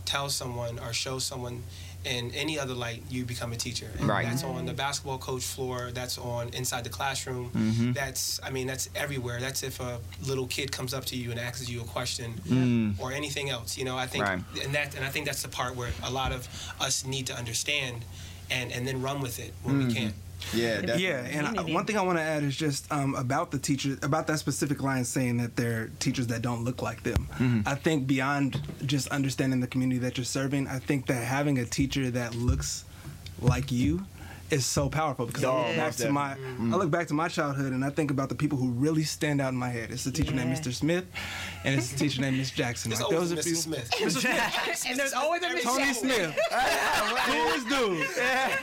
tell someone or show someone in any other light, you become a teacher. And Right. That's on the basketball coach floor. That's on inside the classroom. Mm-hmm. That's I mean that's everywhere. That's if a little kid comes up to you and asks you a question or anything else. You know, I think Mm. Right. and that and I think that's the part where a lot of us need to understand and and then run with it when we can. Yeah definitely. Yeah, and I, one thing I want to add is just um, about the teachers, about that specific line saying that they're teachers that don't look like them. I think beyond just understanding the community that you're serving, I think that having a teacher that looks like you is so powerful because I look back to my I look back to my childhood and I think about the people who really stand out in my head. It's a teacher named Mr. Smith, and it's a teacher named Miss Jackson. There's Like, always those a are Mrs. few- Smith. and there's always a Miss Tony Jackson. Smith. Coolest dude.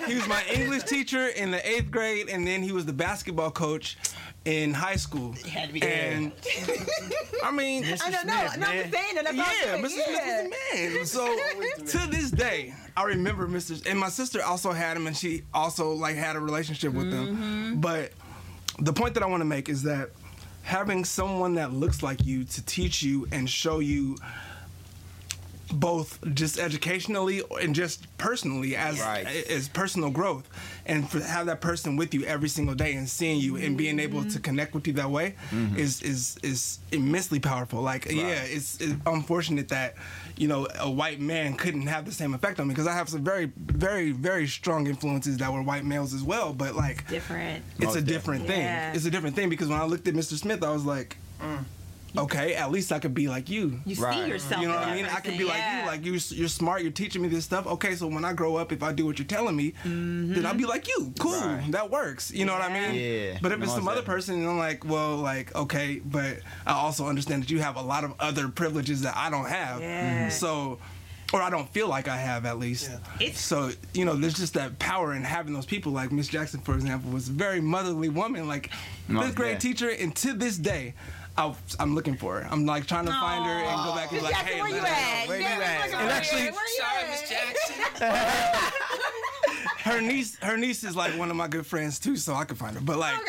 He was my English teacher in the eighth grade, and then he was the basketball coach in high school. had to be and I mean, I don't know. I'm not saying that. That's all I'm yeah. Mr. Smith was the man. So to this day, I remember Mr. And my sister also had him, and she also like had a relationship with him. Mm-hmm. But the point that I want to make is that having someone that looks like you to teach you and show you both just educationally and just personally as Right. as personal growth and for have that person with you every single day and seeing you and being able to mm-hmm. connect with you that way mm-hmm. is is is immensely powerful like yeah it's, it's unfortunate that you know a white man couldn't have the same effect on me because I have some very very very strong influences that were white males as well but like Different. it's a Most different thing Yeah. it's a different thing because when I looked at Mr. Smith I was like mm. okay, at least I could be like you. You Right. see yourself. You know what I that mean? I person, could be like you. Like you, you're smart. You're teaching me this stuff. Okay, so when I grow up, if I do what you're telling me, then I'll be mm-hmm. like you. Cool, Right. that works. You know what I mean? Yeah. But if it's some other definitely. person, I'm like, well, like okay, but I also understand that you have a lot of other privileges that I don't have. Yeah. So. Or I don't feel like I have at least. Yeah. It's- so you know, there's just that power in having those people. Like Miss Jackson, for example, was a very motherly woman, like fifth grade def. teacher, and to this day, I, I'm looking for her. I'm like trying to find her and go back and be like, Jackson, hey, where you let- at? where you at? And actually- Where you Sorry, at? Miss Jackson. her niece her niece is like one of my good friends too, so I can find her. But like,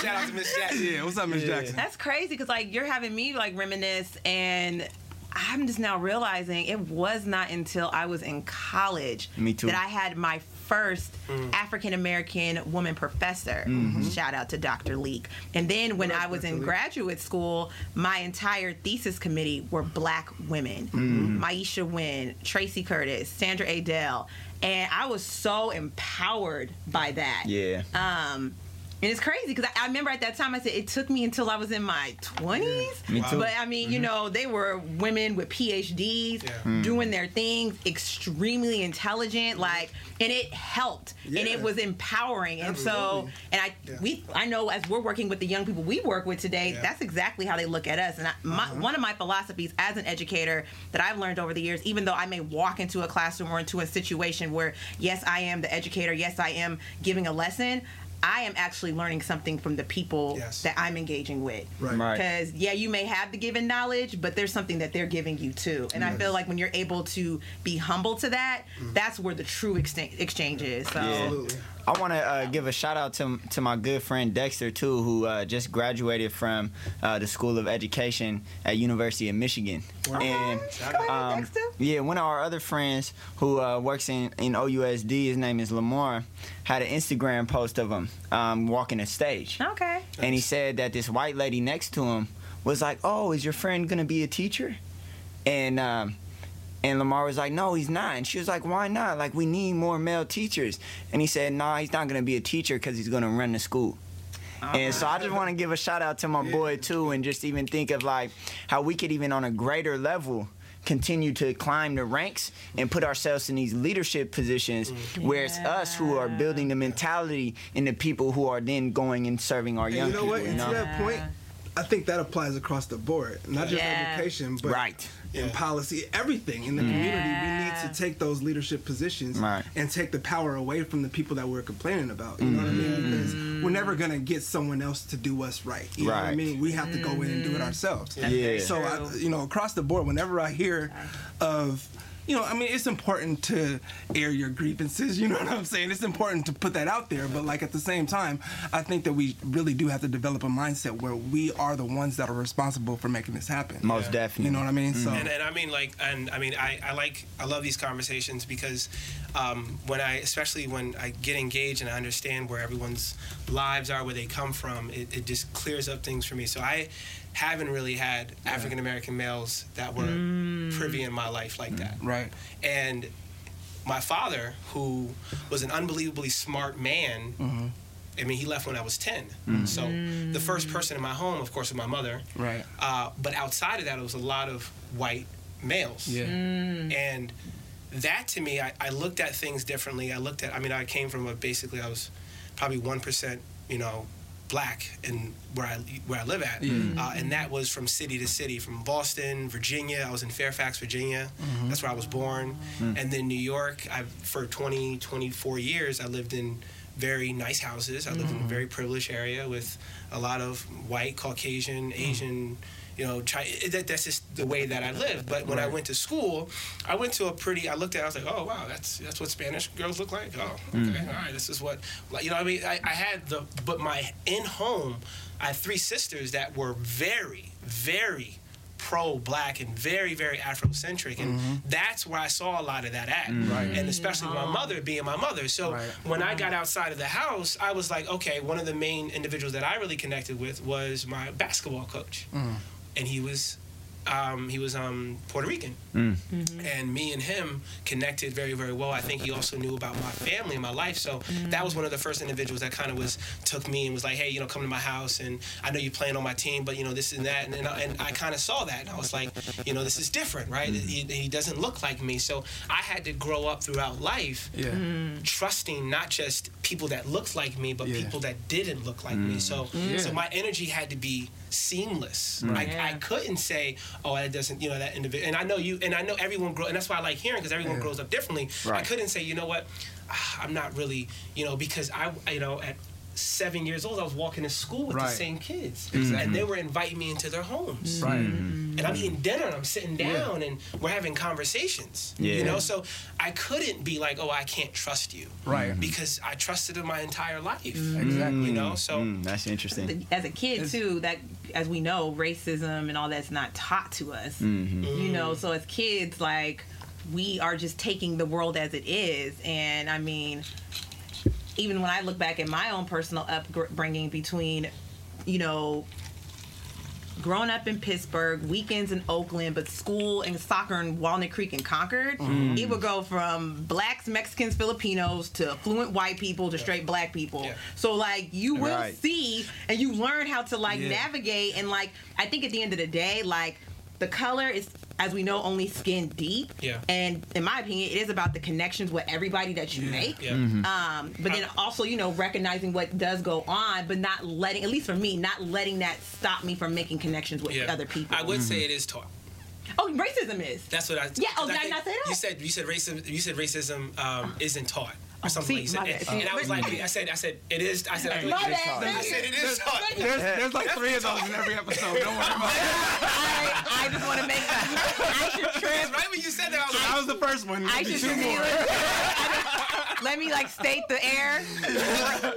Shout out to Miss Jackson. yeah, what's up, Miss Yeah. Jackson? That's crazy because like you're having me like reminisce and I'm just now realizing it was not until I was in college Me too. that I had my first African American woman professor. Mm-hmm. Shout out to Dr. Leak. And then when I was in graduate school, my entire thesis committee were black women. Mm-hmm. Maisha Winn, Tracy Curtis, Sandra Adell. And I was so empowered by that. Yeah. Um, and it's crazy because I, I remember at that time I said it took me until I was in my 20s. Me too. But I mean, you mm-hmm. know, they were women with PhDs Yeah. Mm. doing their things, extremely intelligent, like, and it helped and it was empowering. And so, and I, Yeah. we, I know as we're working with the young people we work with today, Yeah. that's exactly how they look at us. And I, my, uh-huh. one of my philosophies as an educator that I've learned over the years, even though I may walk into a classroom or into a situation where, yes, I am the educator, yes, I am giving a lesson. I am actually learning something from the people Yes. that I'm engaging with. Right. Right. Because yeah, you may have the given knowledge, but there's something that they're giving you too. And I feel like when you're able to be humble to that, mm. that's where the true exten- exchange is. So Yeah. Absolutely. I want to uh, give a shout out to to my good friend Dexter too, who uh, just graduated from uh, the School of Education at University of Michigan. And um, yeah, one of our other friends who uh, works in, in OUSD, his name is Lamar, had an Instagram post of him um, walking the stage. Okay. And he said that this white lady next to him was like, "Oh, is your friend gonna be a teacher?" And um, and Lamar was like, "No, he's not." And she was like, "Why not? Like, we need more male teachers." And he said, "Nah, he's not gonna be a teacher because he's gonna run the school." And so I just want to give a shout out to my boy too, and just even think of like how we could even on a greater level continue to climb the ranks and put ourselves in these leadership positions mm-hmm. where it's us who are building the mentality in the people who are then going and serving our And young you know people. what? you And know? to that point, I think that applies across the board, not just Yeah. education, but Right. In policy, everything in the mm. community. We need to take those leadership positions Right. and take the power away from the people that we're complaining about. You know what I mean? Mm-hmm. Because we're never gonna get someone else to do us right. You know what I mean? We have to go in and do it ourselves. Yeah. So I, you know, across the board, whenever I hear of you know, I mean, it's important to air your grievances. You know what I'm saying? It's important to put that out there. But like at the same time, I think that we really do have to develop a mindset where we are the ones that are responsible for making this happen. Most Yeah. definitely. You know what I mean? So and, and I mean like and I mean I, I like I love these conversations because um, when I especially when I get engaged and I understand where everyone's lives are where they come from it, it just clears up things for me so I haven't really had African American males that were privy in my life like that right. and my father who was an unbelievably smart man Mm-hmm. I mean, he left when I was 10. So the first person in my home, of course, was my mother. Right. Uh, but outside of that, it was a lot of white males. Yeah. And that to me, I, I looked at things differently. I looked at, I mean, I came from a basically, I was probably 1%, you know, black in where I where I live at, mm-hmm. uh, and that was from city to city, from Boston, Virginia. I was in Fairfax, Virginia. Mm-hmm. That's where I was born, mm. and then New York. I for 20, 24 years, I lived in very nice houses. I lived in a mm-hmm. very privileged area with a lot of white, Caucasian, mm. Asian. You know, Chi- it- that, that's just the way that I lived. But when I went to school, I went to a pretty. I looked at. it, I was like, oh wow, that's that's what Spanish girls look like. Oh, okay, mm. all right, this is what. Like, you know, what I mean, I, I had the. But my in home, I had three sisters that were very, very pro-black and very, very Afrocentric, and mm-hmm. that's where I saw a lot of that at. Mm. Right. And especially my uh-huh. mother being my mother. So Right. when I mm-hmm. got outside of the house, I was like, okay, one of the main individuals that I really connected with was my basketball coach, mm. And he was um, he was um, Puerto Rican, mm. mm-hmm. and me and him connected very very well. I think he also knew about my family and my life, so mm-hmm. that was one of the first individuals that kind of was took me and was like, hey, you know, come to my house, and I know you're playing on my team, but you know this and that, and and I, and I kind of saw that, and I was like, you know, this is different, right? Mm-hmm. He, he doesn't look like me, so I had to grow up throughout life Yeah. trusting not just people that looked like me, but Yeah. people that didn't look like me. Mm. So, so my energy had to be seamless. I, I Yeah. couldn't say, "Oh, that doesn't," you know, that individual. And I know you, and I know everyone grow, and that's why I like hearing because everyone Yeah. grows up differently. I couldn't say, you know what, Ah, I'm not really, you know, because I, you know, at seven years old, I was walking to school with the same kids, Exactly. and they were inviting me into their homes Right. Mm-hmm. Mm-hmm. and I'm eating dinner and I'm sitting Yeah. down and we're having conversations. Yeah. You know, so I couldn't be like, oh, I can't trust you. Right. Because I trusted him my entire life. Exactly. You know, so Mm, that's interesting. as a kid too that as we know racism and all that's not taught to us Mm-hmm. you know so as kids like we are just taking the world as it is and i mean even when i look back at my own personal upbringing between you know growing up in Pittsburg, weekends in Oakland, but school and soccer in Walnut Creek and Concord, Mm-hmm. it would go from blacks, Mexicans, Filipinos to affluent white people to straight black people. Yeah. So like you will Right. see and you learn how to like Yeah. navigate and like I think at the end of the day, like the color is as we know only skin deep. Yeah. And in my opinion, it is about the connections with everybody that you make. yeah. Um, but then also, you know, recognizing what does go on, but not letting, at least for me, not letting that stop me from making connections with yeah. other people. I would say it is taught. oh, racism is. That's what I. Yeah, oh, 'cause did I think not say that? You said you said racism. You said racism um, isn't taught. Or something see, like you And, and I was like, I said, I said, it is. I said, I, My I said it is taught. There's, there's like three of those in every episode. Don't worry about it. I, I just want to make. I should Because trip. right when you said that, I was like, That was the first one. I There'll be should two be more. Let me like state the air.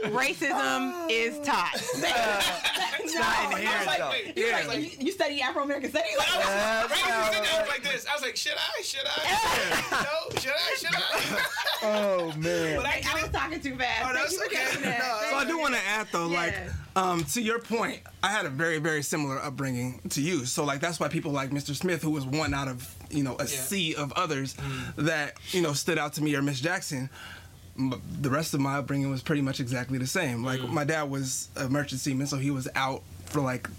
Racism is taught. It's not I was inherent like, though. wait, Yeah. Like, you, you study Afro American studies? I was, Yeah, right when you said that, I was like this. I was like, should I? Should I? no, should I? Should I? Oh man. But I I was talking too fast. Oh, Thank that's you for okay. that. No, Thank So I do want to add though, like, um, to your point, I had a very, very similar upbringing to you. So like that's why people like Mr. Smith, who was one out of you know a sea of others that you know stood out to me, or Miss Jackson. The rest of my upbringing was pretty much exactly the same. Like my dad was a merchant seaman, so he was out for like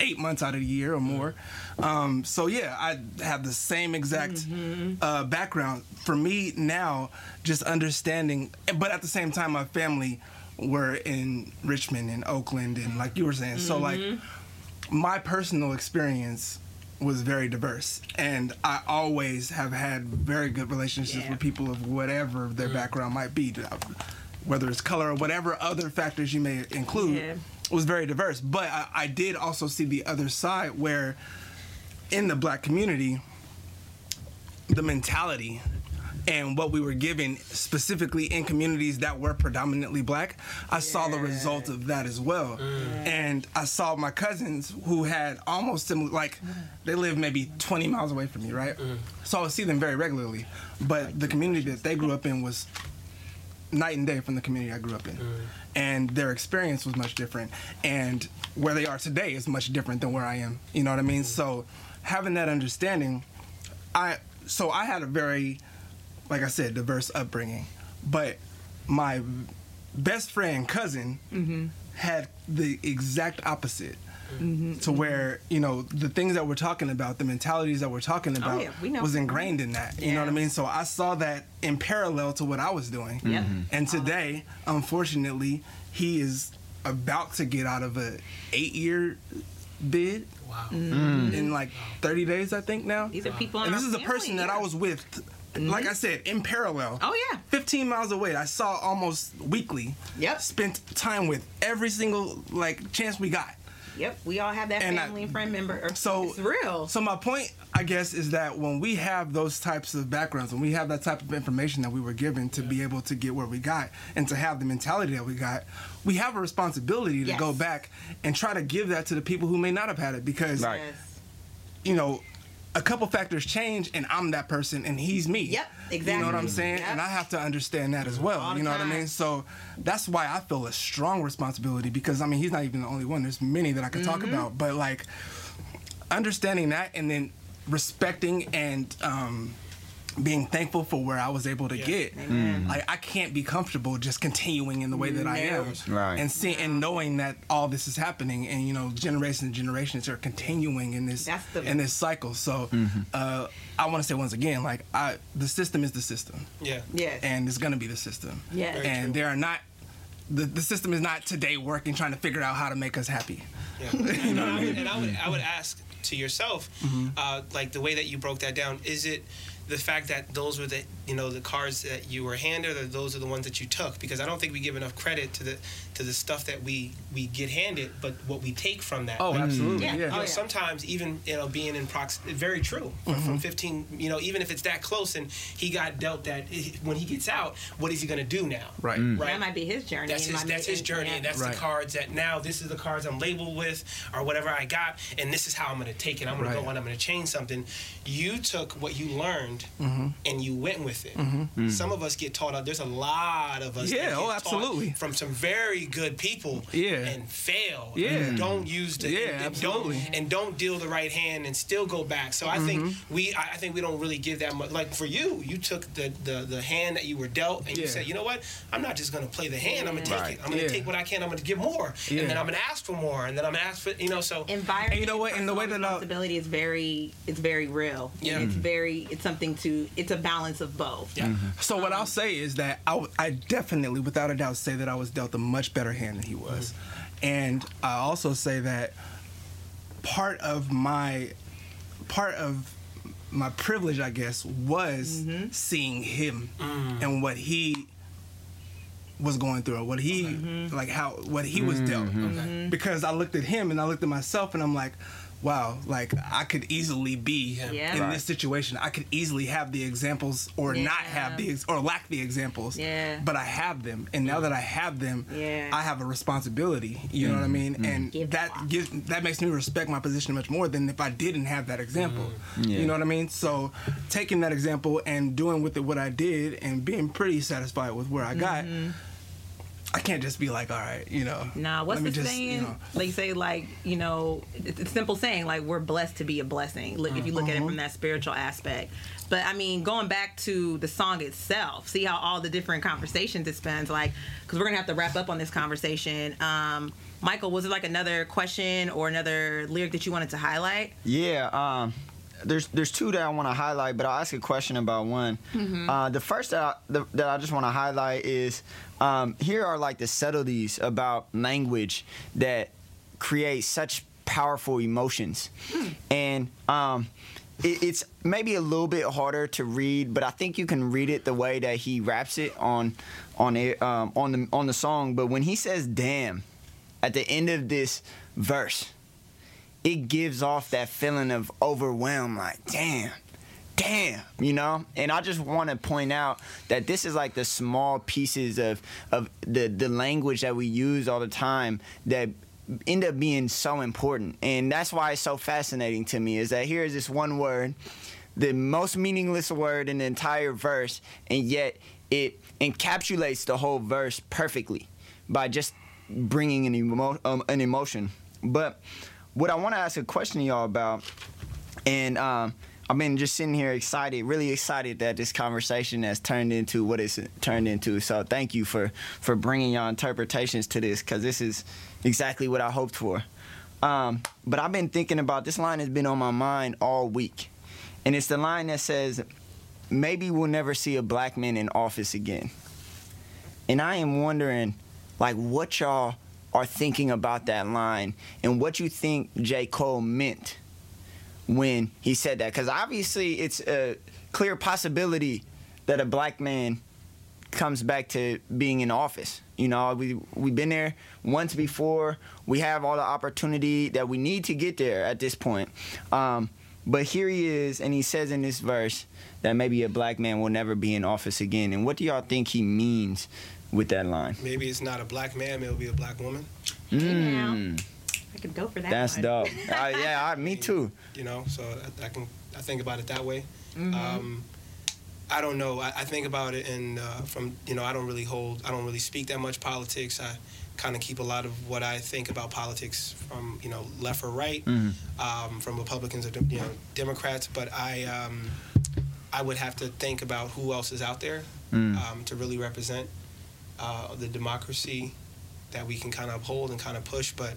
eight months out of the year or more. Um, so yeah, I have the same exact uh, background. For me now, just understanding, but at the same time, my family were in Richmond and Oakland, and like you were saying, so like my personal experience was very diverse, and I always have had very good relationships Yeah. with people of whatever their background might be, whether it's color or whatever other factors you may include Yeah. Was very diverse. But I, I did also see the other side where in the black community, the mentality and what we were given specifically in communities that were predominantly black, I saw the result of that as well. Mm. And I saw my cousins who had almost similar, like they lived maybe 20 miles away from me, right? Mm. So I would see them very regularly. But the community that they grew up in was night and day from the community I grew up in. Mm. And their experience was much different. And where they are today is much different than where I am. You know what I mean? Mm-hmm. So having that understanding, I so I had a very, like I said, diverse upbringing. But my best friend cousin mm-hmm. had the exact opposite. Mm-hmm. To where you know the things that we're talking about, the mentalities that we're talking oh, about, yeah, we was ingrained in that. You know what I mean? So I saw that in parallel to what I was doing. Yep. Mm-hmm. And today, unfortunately, he is about to get out of a eight year bid Wow. Mm. in like 30 days, I think now. These are people in And this is a person that yeah. I was with, like mm-hmm. I said, in parallel. Oh, yeah. 15 miles away. I saw almost weekly. Yep. Spent time with every single like chance we got. Yep, we all have that And I- family and friend member. So it's real. So my point, I guess, is that when we have those types of backgrounds, when we have that type of information that we were given to be able to get where we got and to have the mentality that we got, we have a responsibility to Yes. go back and try to give that to the people who may not have had it because Right. Yes. you know. A couple factors change, and I'm that person, and he's me. Yep, exactly. You know what I'm saying? Yep. And I have to understand that as well. All You know what I mean? So that's why I feel a strong responsibility because I mean he's not even the only one. There's many that I could Mm-hmm. talk about, but like understanding that and then respecting and um, being thankful for where I was able to Yeah. get. Like I can't be comfortable just continuing in the way that I am, Right. and seeing and knowing that all this is happening, and you know, generations and generations are continuing in this the- in this cycle. So, uh, I want to say once again, like I, the system is the system, Yeah. Yes. and it's gonna be the system. Yes. Very and true. there are not. The, the system is not today working trying to figure out how to make us happy. Yeah. and, I would, and I would I would ask to yourself, Mm-hmm. uh, like the way that you broke that down, is it the fact that those were the you know the cards that you were handed, or those are the ones that you took? Because I don't think we give enough credit to the to the stuff that we we get handed, but what we take from that. Oh, Like, absolutely, Yeah. yeah. you know, Oh, yeah. sometimes even you know being in prox very true from, Mm-hmm. from 15 you know even if it's that close and he got dealt that when he gets out what is he going to do now Right. Mm. right That might be his journey. that's his, that's his journey, and that's Right. the cards that now this is the cards I'm labeled with, or whatever I got, and this is how I'm going to take it. I'm going to go and I'm going to change something. You took what you learned Mm-hmm. and you went with it. Some of us get taught. out There's a lot of us. that Yeah, get oh, absolutely. From some very good people. Yeah. And fail. Yeah. And don't use the. Yeah, and, and absolutely. Mm-hmm. Don't, and don't deal the right hand and still go back. So I think we. I I think we don't really give that much. Like for you, you took the the, the hand that you were dealt, and you said, you know what? I'm not just going to play the hand. I'm going to take Right. it. I'm going to Yeah. take what I can. I'm going to give more, Yeah. and then I'm going to ask for more, and then I'm going to ask for you know. So environment. And you know what? And the way that I- responsibility is very, it's very real. Yeah. And it's very, it's something to, it's a balance of both. yeah, mm-hmm. So what I'll say is that I definitely, without a doubt, say that I was dealt a much better hand than he was, mm-hmm. and I also say that part of my part of my privilege, I guess, was mm-hmm. seeing him mm. and what he was going through, or what he like how what he was dealt. Because I looked at him and I looked at myself and I'm like, wow, like I could easily be Yeah. in Right. this situation. I could easily have the examples or not have the ex- or lack the examples. Yeah. But I have them, and now that I have them, Yeah. I have a responsibility. You know what I mm-hmm. mean? Mm-hmm. And Give that gives that makes me respect my position much more than if I didn't have that example. Yeah. You know what I mean? So taking that example and doing with it what I did and being pretty satisfied with where I got. I can't just be like, all right, you know. Nah, what's let me the just, saying? you know, They say like, you know, it's a simple saying like we're blessed to be a blessing. Look, if you look at it Uh-huh. from that spiritual aspect. But I mean, going back to the song itself, see how all the different conversations it spans. Like, because we're gonna have to wrap up on this conversation. Um, Michael, was it like another question or another lyric that you wanted to highlight? Yeah, um, there's there's two that I want to highlight, but I'll ask a question about one. Uh, the first that I, the, that I just want to highlight is um, here are like the subtleties about language that create such powerful emotions, and um, it, it's maybe a little bit harder to read, but I think you can read it the way that he raps it on on it um, on the on the song. But when he says "damn" at the end of this verse it gives off that feeling of overwhelm like damn damn you know? And i just want to point out that this is like the small pieces of of the the language that we use all the time that end up being so important. And that's why it's so fascinating to me is that here is this one word the most meaningless word in the entire verse and yet it encapsulates the whole verse perfectly by just bringing an, emo- um, an emotion. But what I want to ask a question to y'all about, and um, I've been just sitting here excited, really excited that this conversation has turned into what it's turned into. So thank you for for bringing y'all interpretations to this, because this is exactly what I hoped for. Um, but I've been thinking about this line has been on my mind all week, and it's the line that says, "Maybe we'll never see a black man in office again." And I am wondering, like, what y'all are thinking about that line and what you think J. Cole meant when he said that. Because obviously, it's a clear possibility that a black man comes back to being in office. You know, we we've been there once before. We have all the opportunity that we need to get there at this point. Um, but here he is, and he says in this verse that maybe a black man will never be in office again. And what do y'all think he means with that line? maybe it's not a black man, maybe it'll be a black woman. now. Mm, I could go for that. that's one. dope. Uh, yeah, I, me too. You know, so I, I can I think about it that way. Mm-hmm. Um, I don't know. I, I think about it, and uh, from you know, I don't really hold. I don't really speak that much politics. I kind of keep a lot of what I think about politics from you know left or right, um, from Republicans or you know Democrats. But I um, I would have to think about who else is out there um, to really represent uh, the democracy that we can kind of uphold and kind of push. But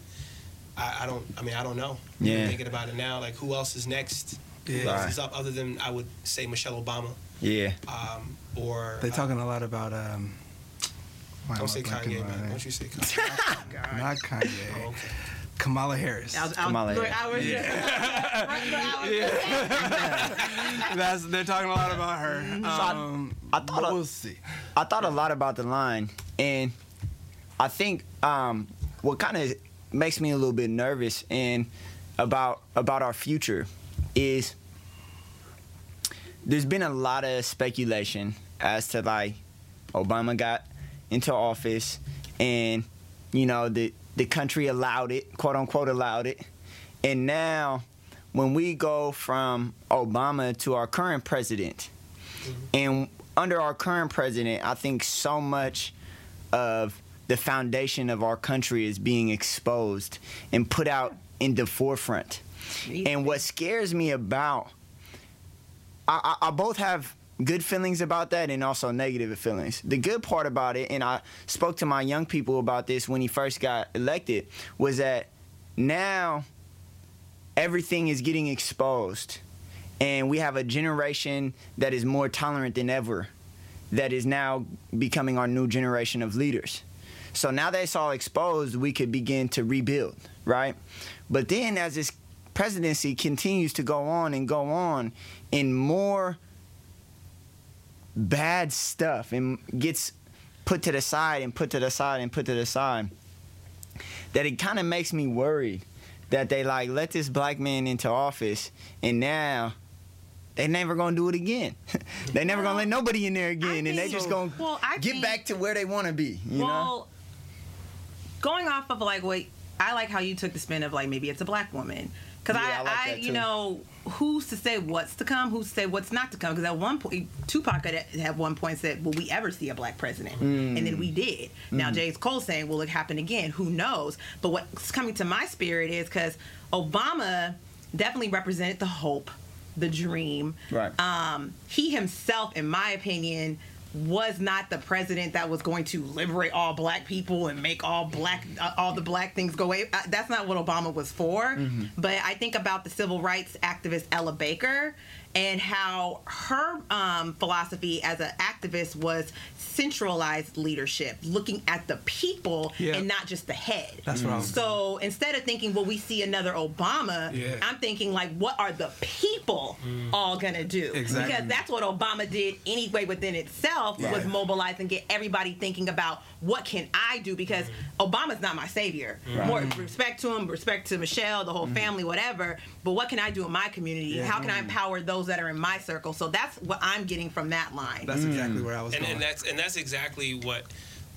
I, I don't. I mean, I don't know. Yeah. I'm thinking about it now. Like who else is next? Yeah. Who else is up other than I would say Michelle Obama Yeah. um, or They're uh, talking a lot about. Um, why am don't I say Kanye, man. Don't you say Kanye? Not Kanye. Oh, okay. Kamala Harris. I was, I was, Kamala look, Harris. I was just, I was- That's they're talking a lot about her. I- Um, I thought but we'll see. I thought a lot about the line, and I think um, what kind of makes me a little bit nervous and about about our future is there's been a lot of speculation as to like Obama got into office and you know the the country allowed it, quote unquote allowed it. And now when we go from Obama to our current president, mm-hmm. and under our current president, I think so much of the foundation of our country is being exposed and put out in the forefront. And what scares me about, I, I, I both have good feelings about that and also negative feelings. The good part about it, and I spoke to my young people about this when he first got elected, was that now everything is getting exposed. And we have a generation that is more tolerant than ever, that is now becoming our new generation of leaders. So now that it's all exposed, we could begin to rebuild, right? But then as this presidency continues to go on and go on, and more bad stuff and gets put to the side and put to the side and put to the side, that it kind of makes me worried that they like let this black man into office and now they never gonna do it again. they never gonna let nobody in there again, and they just gonna Well, get think- back to where they want to be. You know? going off of like what I like how you took the spin of like maybe it's a black woman because Yeah, I I, like I, you know who's to say what's to come, who's to say what's not to come because at one point Tupac had at one point said, "Will we ever see a black president?" Mm. And then we did. Now James Cole saying, "Will it happen again?" Who knows? But what's coming to my spirit is because Obama definitely represented the hope, the dream. Right. Um, he himself, in my opinion, was not the president that was going to liberate all black people and make all black uh, all the black things go away. Uh, that's not what Obama was for. But I think about the civil rights activist Ella Baker and how her um, philosophy as an activist was centralized leadership, looking at the people Yeah. and not just the head. That's what was. So instead of thinking, well, we see another Obama, Yeah. I'm thinking like, what are the people mm. all gonna do? Exactly. Because that's what Obama did anyway within itself was mobilize and get everybody thinking about what can I do because mm. Obama's not my savior. More mm. respect to him, respect to Michelle, the whole family, whatever. But what can I do in my community? Yeah. How can I empower those that are in my circle? So that's what I'm getting from that line. That's mm. exactly where I was and, going. and that's and that's exactly what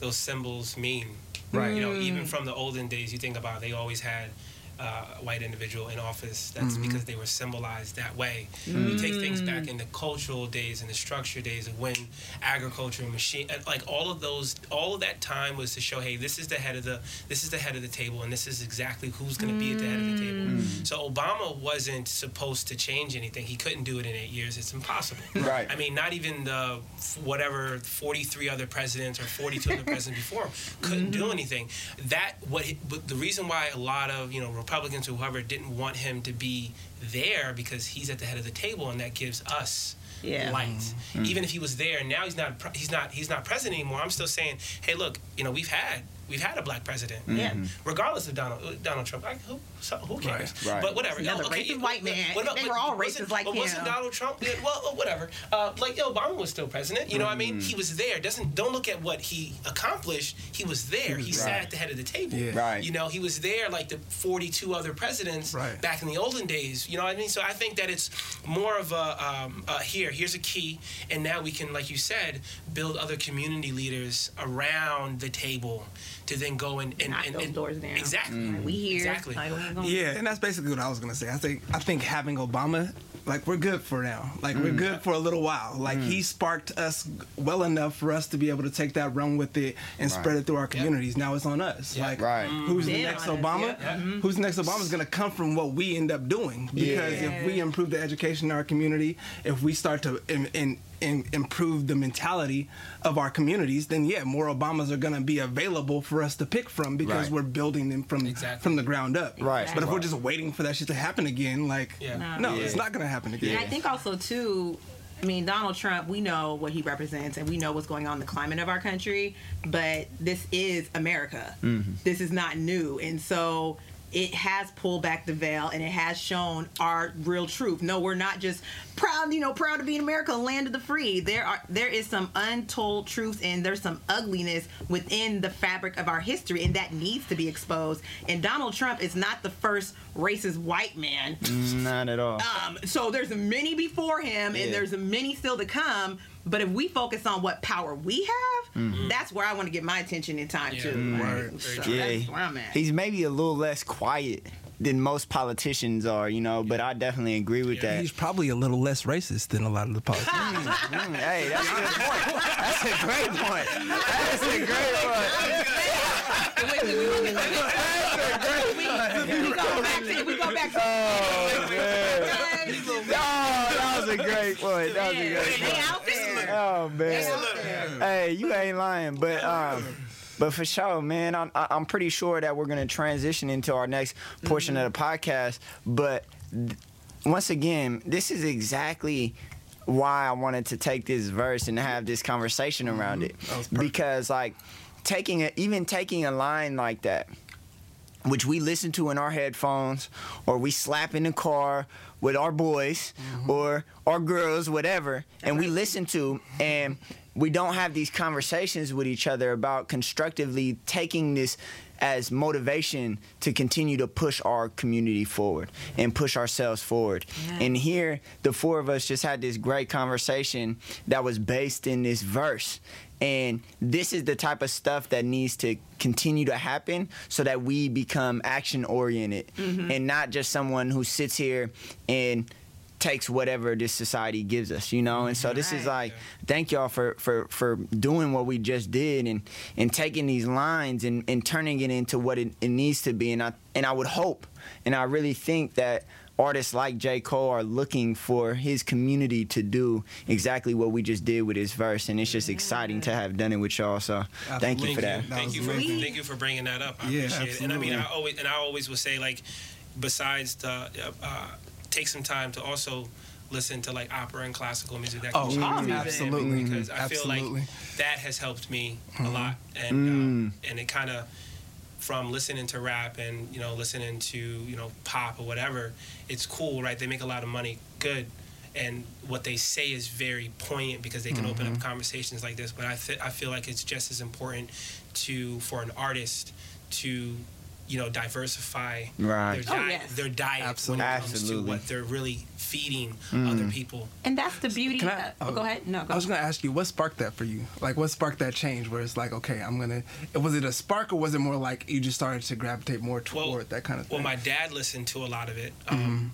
those symbols mean. Right. You know, even mm. from the olden days, you think about it, they always had uh, white individual in office. That's mm-hmm. because they were symbolized that way. You mm-hmm. take things back in the mm. cultural days and the structure days of when agriculture and machine, uh, like all of those, all of that time was to show, hey, this is the head of the, this is the head of the table, and this is exactly who's going to be at the head of the table. Mm. So Obama wasn't supposed to change anything. He couldn't do it in eight years. It's impossible. Right. I mean, not even the whatever 43 other presidents or 42 other presidents before him couldn't do mm-hmm. anything. That what he, but the reason why a lot of you know Republicans or whoever didn't want him to be there because he's at the head of the table and that gives us Yeah. light. Mm-hmm. Even if he was there, now he's not. He's not. He's not president anymore. I'm still saying, hey, look, you know, we've had. We've had a black president, Yeah. regardless of Donald Donald Trump. Like, who, so, who cares? Right. But whatever. Another Oh, racist yeah, white man. what about- They were all wasn't- racist like but wasn't. Donald Trump? Yeah, well, uh, whatever. Uh, like Obama was still president. You know what I mean? He was there. Doesn't don't look at what he accomplished. He was there. He sat at the head of the table. Yeah. Right. You know, he was there like the 42 other presidents Right. back in the olden days. You know what I mean? So I think that it's more of a um, uh, here. Here's a key, and now we can, like you said, build other community leaders around the table to then go and and, Knock and, those and- doors down. Exactly. Mm. We here. Exactly. Like, we ain't gonna- Yeah, and that's basically what I was gonna say. I think I think having Obama like we're good for now. Like we're mm. good for a little while. Like he mm. sparked us well enough for us to be able to take that run with it and spread it through our communities. Now it's on us. Yeah. Like Right. who's the next Obama? yeah. Mm-hmm. Who's the next Obama is going to come from what we end up doing. Because Yeah. if we improve the education in our community, if we start to in, in, in improve the mentality of our communities, then yeah, more Obamas are going to be available for us to pick from because Right. we're building them from Exactly. from the ground up. Right. But if we're just waiting for that shit to happen again, like Yeah. no, Yeah. it's not going to happen again. And I think also too, I mean, Donald Trump, we know what he represents and we know what's going on in the climate of our country, but this is America. Mm-hmm. This is not new. And so it has pulled back the veil and it has shown our real truth. No, we're not just proud, you know, proud to be in America, land of the free. There are there is some untold truths and there's some ugliness within the fabric of our history and that needs to be exposed. And Donald Trump is not the first racist white man Not at all. um, so there's many before him, Yeah. and there's many still to come. But if we focus on what power we have, that's where I want to get my attention in time Yeah. too. Mm. Like, Word. so yeah, that's where I'm at. he's maybe a little less quiet than most politicians are, you know. But I definitely agree with Yeah. that. He's probably a little less racist than a lot of the politicians. Mm, hey, that's a good point. That's a great point. That's a great point. We, go back to to. Oh man. Oh, that was a great point. That was a Yeah, great they point. Oh man. Hey, you ain't lying, but um, but for sure, man, I'm I- I'm pretty sure that we're gonna transition into our next portion of the podcast. But th- once again, this is exactly why I wanted to take this verse and have this conversation around it, was perfect. because like taking a, even taking a line like that which we listen to in our headphones or we slap in the car with our boys mm-hmm. or our girls whatever and we listen to and we don't have these conversations with each other about constructively taking this as motivation to continue to push our community forward and push ourselves forward. Yeah. And here, the four of us just had this great conversation that was based in this verse. And this is the type of stuff that needs to continue to happen so that we become action oriented mm-hmm. and not just someone who sits here and takes whatever this society gives us, you know? And so this is like thank y'all for for for doing what we just did and and taking these lines and, and turning it into what it, it needs to be. And I and I would hope and I really think that artists like J. Cole are looking for his community to do exactly what we just did with his verse. And it's just exciting to have done it with y'all. So thank you for that. That Thank you for amazing. thank you for bringing that up. I Yeah, appreciate it. And I mean, I always and I always will say like, besides the uh, uh, take some time to also listen to like opera and classical music. That Oh, me, absolutely. because I feel like Absolutely. that has helped me a lot, and Mm. uh, and it kind of from listening to rap and you know listening to you know pop or whatever, it's cool, right? They make a lot of money, good. And what they say is very poignant because they can open up conversations like this. But I, th- I feel like it's just as important to for an artist to, you know, diversify Right. their Oh, diet, yes. their diet Absolutely. when it comes Absolutely. to what they're really feeding other people. And that's the beauty. Can I- oh, go ahead. No, go. I was gonna ask you, what sparked that for you? Like, what sparked that change where it's like, okay, I'm gonna. Was it a spark or was it more like you just started to gravitate more toward Well- that kind of thing? Well, my dad listened to a lot of it, um,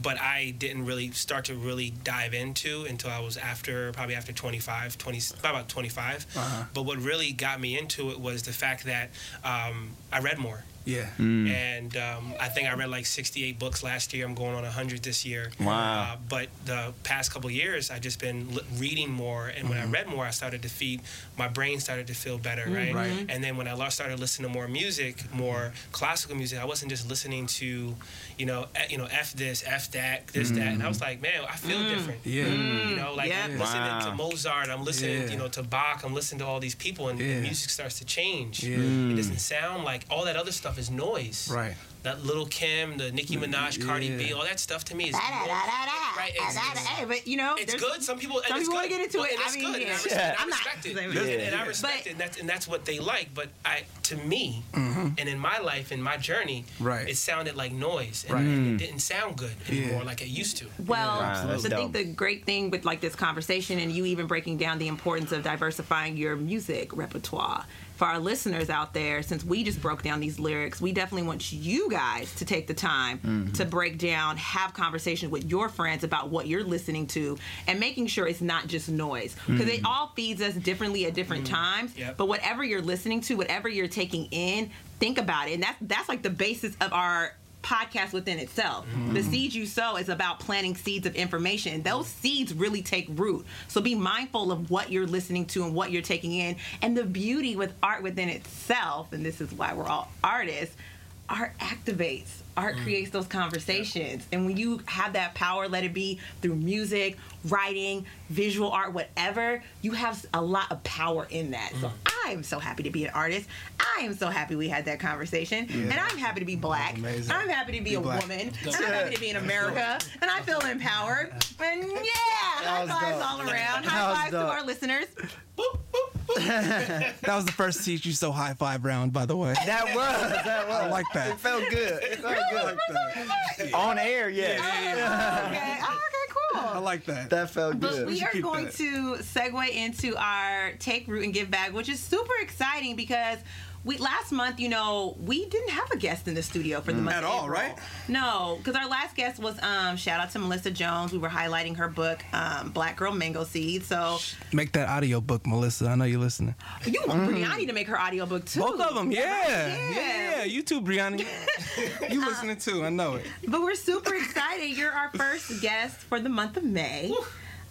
but I didn't really start to really dive into until I was after probably after 25, 20, about 25. Uh-huh. But what really got me into it was the fact that um, I read more. Yeah. And um, I think I read like 68 books last year. I'm going on 100 this year. Wow. Uh, but the past couple years, I've just been li- reading more. And when I read more, I started to feed, my brain started to feel better, right? Right. And then when I started listening to more music, more classical music, I wasn't just listening to, you know, eh, you know, F this, F that, this, that. And I was like, man, I feel different. Yeah. You know, like Yeah. I'm listening Wow. to Mozart, I'm listening, Yeah. you know, to Bach, I'm listening to all these people, and the Yeah. music starts to change. Yeah. It doesn't sound like all that other stuff is noise. Right. That Lil' Kim, the Nicki Minaj, Cardi Yeah. B, all that stuff to me is Da, da, da, da, da. Right, it's- da, da. Hey, but you know, it's good. Some people, and some it's people wanna get into Well, it. and I mean, good. and I yeah. respect, Yeah. and I I'm not it. saying And, and I respect But- it, and that's and that's what they like. But I, to me, Mm-hmm. and in my life, in my journey, Right. it sounded like noise, and, Right. and it didn't sound good anymore Yeah. like it used to. Well, Wow, I think the great thing with like this conversation and you even breaking down the importance of diversifying your music repertoire for our listeners out there, since we just broke down these lyrics, we definitely want you guys to take the time mm-hmm. to break down, have conversations with your friends about what you're listening to, and making sure it's not just noise. Because it mm-hmm. all feeds us differently at different mm-hmm. times. Yep. But whatever you're listening to, whatever you're taking in, think about it. And that's that's like the basis of our podcast within itself. The mm-hmm. seeds you sow is about planting seeds of information. Those seeds really take root. So be mindful of what you're listening to and what you're taking in. And the beauty with art within itself, and this is why we're all artists, art activates. Art mm. creates those conversations. And when you have that power, let it be through music, writing, visual art, whatever, you have a lot of power in that. So mm. I am so happy to be an artist. I am so happy we had that conversation. And I'm happy to be black. Amazing. I'm happy to be, Be a black. woman. And I'm happy to be in America. And I feel empowered. And yeah, high fives dope. all around. High was fives to our listeners. That was the first teach you so high five round, by the way. That was. That was. I like that. It felt good. It felt I good. like that. On air, yes. Oh, okay. Oh, okay, cool. I like that. That felt But good. we are going that. to segue into our take root and give back, which is super exciting because we last month, you know, we didn't have a guest in the studio for the month At of all, April. right? No, because our last guest was um, shout out to Melissa Jones. We were highlighting her book, um, Black Girl Mango Seed. So Make that audio book, Melissa. I know you're listening. you want Brianni to make her audio book too. Both of them, yeah. Yeah. Yeah, you too, Brianna. you listening too, I know it. But we're super excited. You're our first guest for the month of May.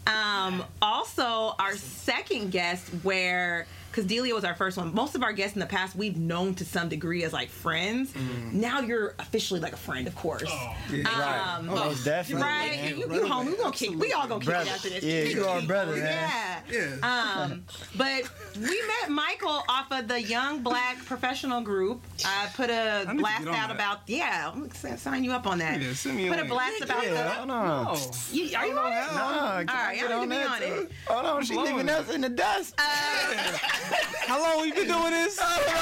Um, also, our second guest, where because Delia was our first one. Most of our guests in the past we've known to some degree as like friends. Now you're officially like a friend, of course. Right. Um, Most definitely. Right, man. you, you home. We gonna kick. We all gonna kick Brother. it after this. Yeah, you are brother, man. Yeah. Yeah. Um, but we met Michael off of the Young Black Professional Group. I put a blast out that. about yeah. I'm gonna sign you up on that. Yeah, send me put a link. blast about Yeah, the. hold on. Oh. You, are you on it? Nah, All can I right, get I on need to be on it. Hold on, she leaving us in the dust. How long we been doing this? oh, no,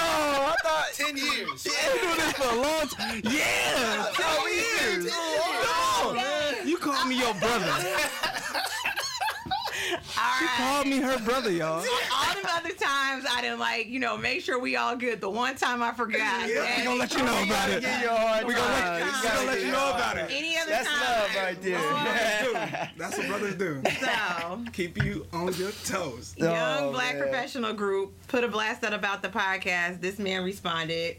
I thought. 10 years. We've been doing this for a long time. Yeah, ten years. Oh, You called me your brother. All She right. called me her brother, y'all. All them other times I didn't like, you know, make sure we all good. The one time I forgot. yeah, We and gonna let you know about it. Give you We gonna let, we You gonna let you you know about it. Any other That's time. love right there. That's what brothers do. So, Keep you on your toes. Young Oh, Black man. Professional Group put a blast out about the podcast. This man responded.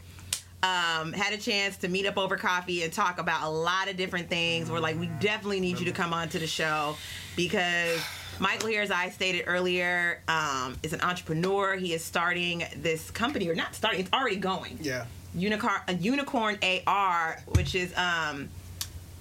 Um, had a chance to meet up over coffee and talk about a lot of different things. We're like, we definitely need you to come on to the show because Michael here, as I stated earlier, um, is an entrepreneur. He is starting this company, or not starting, it's already going. Yeah. Unicorn, a unicorn AR, which is um,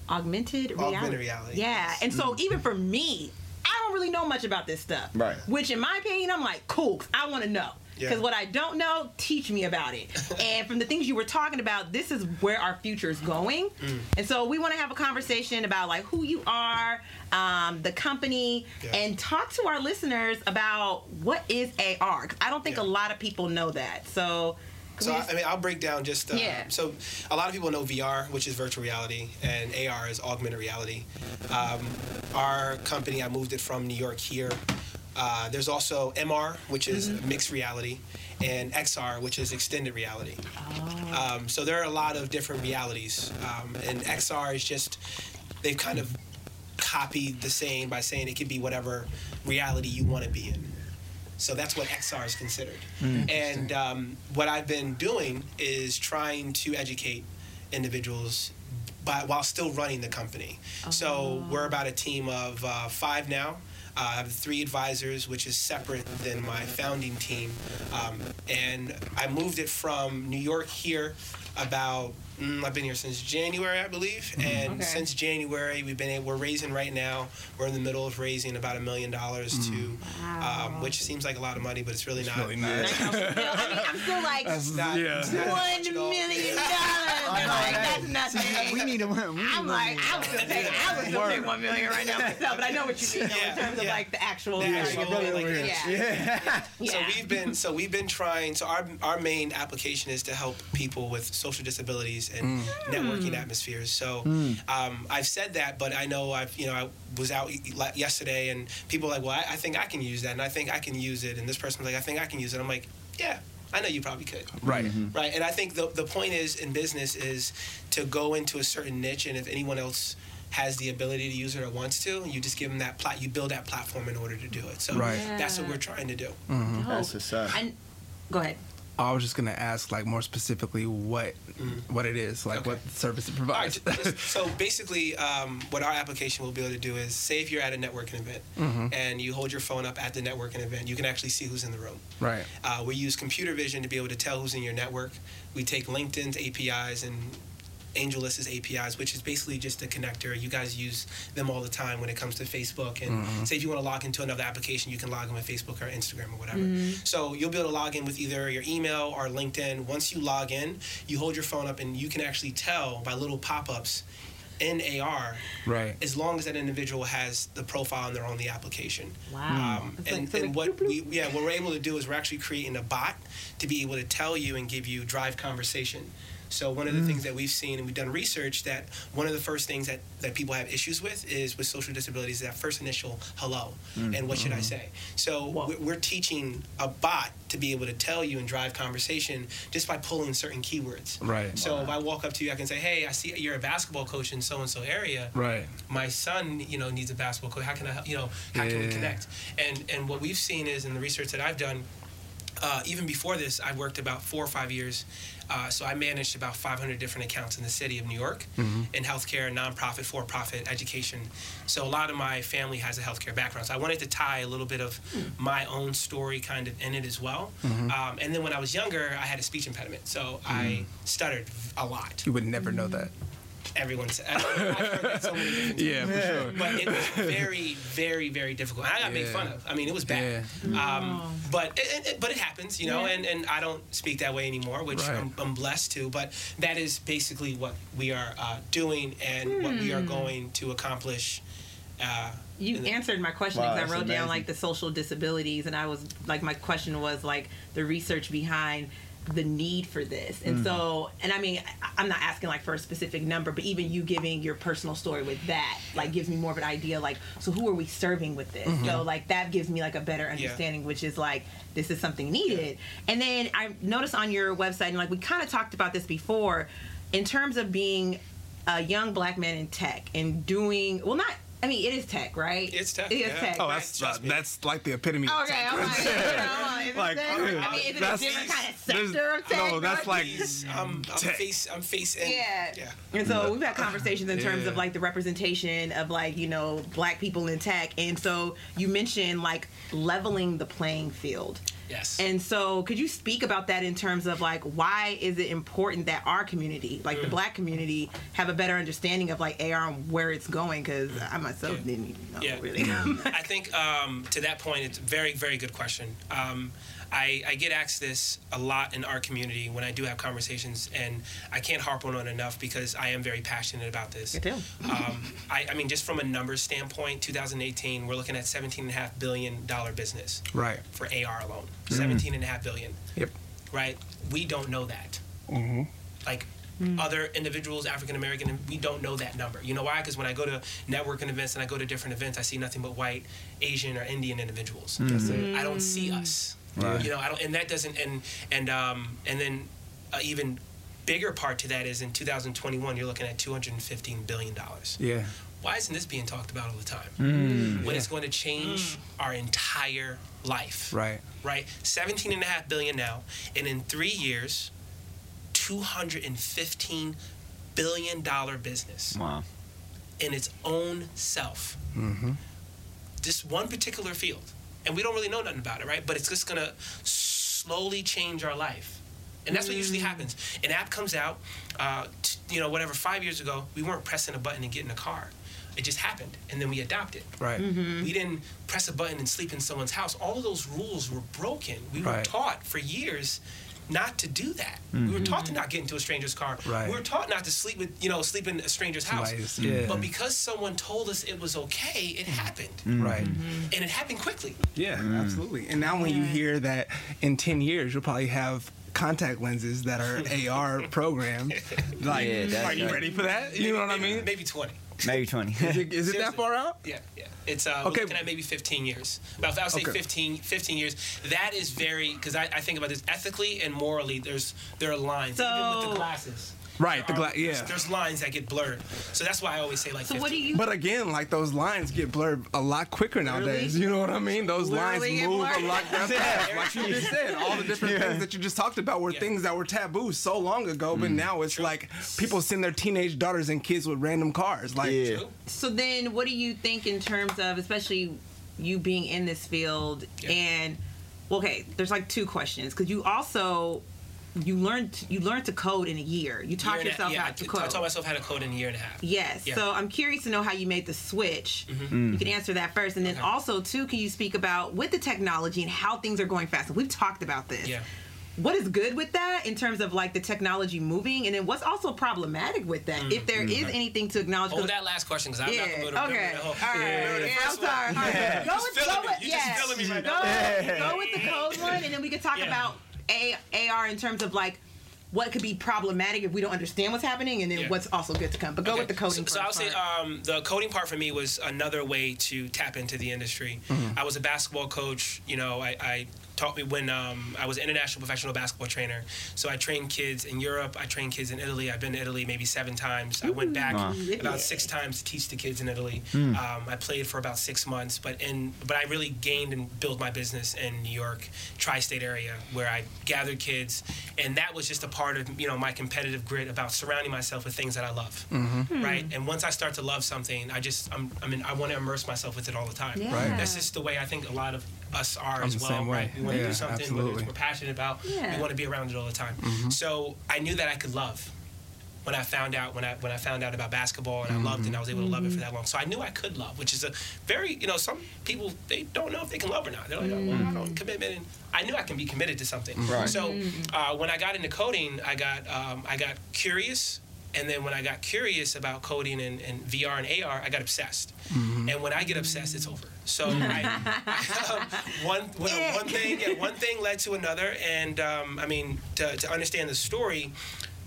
augmented reality. Augmented reality. Yeah, and so even for me, I don't really know much about this stuff. Right. Which, in my opinion, I'm like, cool. I want to know. Yeah. Because what I don't know, teach me about it. and from the things you were talking about, this is where our future is going. Mm. And so we want to have a conversation about like who you are, um, the company, Yeah. and talk to our listeners about what is AR. 'Cause I don't think Yeah. a lot of people know that. So. So I I mean, I'll break down just. Uh, Yeah. So a lot of people know VR, which is virtual reality, and AR is augmented reality. Um, our company, I moved it from New York here. Uh, there's also MR, which is Mm-hmm. mixed reality, and XR, which is extended reality. Oh. Um, so there are a lot of different realities, um, and XR is just they've kind of copied the saying by saying it can be whatever reality you want to be in. So that's what XR is considered. And um, what I've been doing is trying to educate individuals by, while still running the company. So we're about a team of uh, five now. I have three advisors, which is separate than my founding team. Um, and I moved it from New York here about. Mm, I've been here since January, I believe, and Okay. since January, we've been we're raising right now. We're in the middle of raising about a million dollars to, um, which seems like a lot of money, but it's really not. really not. Still, I mean, I'm still like That's- not- yeah. it's not one much at all. million dollars. I know, Like, that's nothing. We need a win. We need I'm like. I would still take, I would still take one million right now myself, but I know what you mean though, in Yeah, terms of like the actual. The actual, like, yeah. Yeah. yeah. So we've been so we've been trying. So our our main application is to help people with social disabilities and mm. networking mm. atmospheres. So mm. um, I've said that, but I know I've you know I was out y- y- yesterday and people are like, well, I, I think I can use that, and I think I can use it, and this person was like, I think I can use it. I'm like, yeah, I know you probably could. Right. Mm-hmm. Right. And I think the the point is in business is to go into a certain niche, and if anyone else has the ability to use it or wants to, you just give them that plat. You build that platform in order to do it. So Right. that's what we're trying to do. Mm-hmm. That's what's up. And go ahead. I was just gonna ask, like, more specifically, what what it is, like, Okay. what service it right, provides. just- so basically, um, what our application will be able to do is, say if you're at a networking event and you hold your phone up at the networking event, you can actually see who's in the room. right. Uh, we use computer vision to be able to tell who's in your network. We take LinkedIn's APIs and AngelList's APIs, which is basically just a connector. You guys use them all the time when it comes to Facebook. And say if you want to log into another application, you can log in with Facebook or Instagram or whatever. So you'll be able to log in with either your email or LinkedIn. Once you log in, you hold your phone up and you can actually tell by little pop ups in AR Right. as long as that individual has the profile and they're on the application. Wow. Um, It's like- and so and like what bloop, bloop. we yeah what we're able to do is we're actually creating a bot to be able to tell you and give you drive conversation. So one of the mm. things that we've seen and we've done research that one of the first things that, that people have issues with is with social disabilities that first initial hello mm. and what should I mm-hmm. say. So Whoa. we're, we're teaching a bot to be able to tell you and drive conversation just by pulling certain keywords. Right. So if I walk up to you, I can say, "Hey, I see you're a basketball coach in so and so area Right. my son, you know, needs a basketball coach. How can I, help- you know, how can we connect? And and what we've seen is in the research that I've done, uh, even before this, I worked about four or five years. Uh, so I managed about 500 different accounts in the city of New York in healthcare, nonprofit, for-profit, education. So a lot of my family has a healthcare background. So I wanted to tie a little bit of my own story kind of in it as well. Um, and then when I was younger, I had a speech impediment, so I stuttered a lot. You would never know that. Everyone said, I've heard that so many times Yeah, for sure. but it was very, very, very difficult. And I got made fun of. I mean, it was bad. Um, but it, it, but it happens, you know. Yeah. And, and I don't speak that way anymore, which Right. I'm, I'm blessed to. But that is basically what we are uh, doing and what we are going to accomplish. Uh, You the- answered my question Wow, because I that's wrote down like the social disabilities, and I was like, my question was like the research behind the need for this. And mm. so, and I mean, I- I'm not asking like for a specific number, but even you giving your personal story with that, like, gives me more of an idea. Like, so who are we serving with this? Mm-hmm. So, like, that gives me like a better understanding, which is like, this is something needed. And then I noticed on your website, and like we kind of talked about this before, in terms of being a young black man in tech and doing well, not. I mean, it is tech, right? It's tech, It is yeah. tech. Oh, right? that's Trust me. that's like the epitome. of Okay, tech. I'm like, you know, is it Like, tech? Oh, I mean, is it a different kind of sector of tech? no, that's like- I'm, I'm face. I'm facing. Yeah. Yeah. And so we've had conversations in terms Yeah. of like the representation of like, you know, black people in tech. And so you mentioned like leveling the playing field. Yes. And so could you speak about that in terms of like why is it important that our community, like Mm. the black community, have a better understanding of like AR and where it's going? Because I myself Yeah. didn't even know Yeah. really. I think um, to that point, it's a very, very good question. Um, I, I get asked this a lot in our community when I do have conversations, and I can't harp on it enough because I am very passionate about this. Me too. Um, I, I mean, just from a numbers standpoint, 2018, we're looking at 17.5 billion dollar business Right. for AR alone. 17.5 billion. Yep. Right? We don't know that. Mm-hmm. Like other individuals, African American, we don't know that number. You know why? Because when I go to networking events and I go to different events, I see nothing but white, Asian, or Indian individuals. That's it. I don't see us. Right. You know, I don't, and that doesn't, and and um, and then uh, even bigger part to that is in 2021, you're looking at 215 billion dollars. Yeah. Why isn't this being talked about all the time? Mm. When it's going to change our entire life Right. right? 17 and a half billion now. And in three years, 215 billion dollar business Wow. in its own self. Mm-hmm. Just one particular field. And we don't really know nothing about it, right? But it's just gonna slowly change our life. And that's what usually happens. An app comes out, uh, t- you know, whatever, five years ago, we weren't pressing a button and getting a car. It just happened, and then we adopted. Right. We didn't press a button and sleep in someone's house. All of those rules were broken. We were taught for years not to do that. We were taught to mm-hmm. not get into a stranger's car. Right. We were taught not to sleep with, you know, sleep in a stranger's house. Somebody's- yeah. But because someone told us it was okay, it mm-hmm. happened. Mm-hmm. Right. And it happened quickly. Yeah, mm. absolutely. And now when you hear that in 10 years you'll probably have contact lenses that are AR programmed, like, Yeah, are you ready for that? You know what I mean? Maybe 20. Maybe 20. Is it, is it that far out? Yeah, yeah. It's uh, Okay. looking at maybe 15 years. About I would say Okay. 15, 15 years. That is very because I, I think about this ethically and morally. There's there are lines even with the glasses. Right, the gla- yeah. There's, there's lines that get blurred. So that's why I always say like. So 15. what do you? But again, like those lines get blurred a lot quicker nowadays. You know what I mean? Those lines Literally get move blurred. a lot fast. Like you just said, all the different things that you just talked about were Yeah. things that were taboo so long ago, but mm. now it's like people send their teenage daughters and kids with random cars. Like, Yeah. True. So then, what do you think in terms of, especially you being in this field, Yeah. and okay, there's like two questions because you also you learned you learned to code in a year. You taught Year and a- yourself yeah, how I, to I code. taught myself how to code in a year and a half. Yes. Yeah. So I'm curious to know how you made the switch. You can answer that first, and then Mm-hmm. Okay. also too, can you speak about with the technology and how things are going fast? We've talked about this. Yeah. What is good with that in terms of like the technology moving, and then what's also problematic with that? If there is anything to acknowledge? Hold that last question because I'm yeah. not going to Okay. the whole. All right. the Yeah, I'm sorry. All right. Go with go with You yeah. just feeling me right go, go with the code one, and then we can talk Yeah. about A- AR in terms of like what could be problematic if we don't understand what's happening, and then Yeah. what's also good to come. But go Okay. with the coding. So, so I'll say um, the coding part for me was another way to tap into the industry. Mm-hmm. I was a basketball coach. You know, I, I taught me when um, I was an international professional basketball trainer. So I trained kids in Europe. I trained kids in Italy. I've been to Italy maybe seven times. I went back Wow. About six times to teach the kids in Italy. Hmm. Um, I played for about six months, but in but I really gained and built my business in New York, tri-state area, where I gathered kids, and that was just a part of you know my competitive grit about surrounding myself with things that I love, Mm-hmm. right? And once I start to love something, I just I'm, I mean I want to immerse myself with it all the time. Yeah. Right. That's just the way I think a lot of us are I'm as well, same way. right? We want to Yeah, do something whether absolutely. we're passionate about. Yeah. We want to be around it all the time. Mm-hmm. So I knew that I could love when I found out when I when I found out about basketball and I loved it and I was able to love it for that long. So I knew I could love, which is a very you know some people they don't know if they can love or not. They're like, oh, well, I don't commitment. And I knew I can be committed to something. Right. So uh, when I got into coding, I got um, I got curious. And then when I got curious about coding and, and VR and AR, I got obsessed. And when I get obsessed, it's over. So I, I, one one, one thing yeah, one thing led to another, and um, I mean to, to understand the story.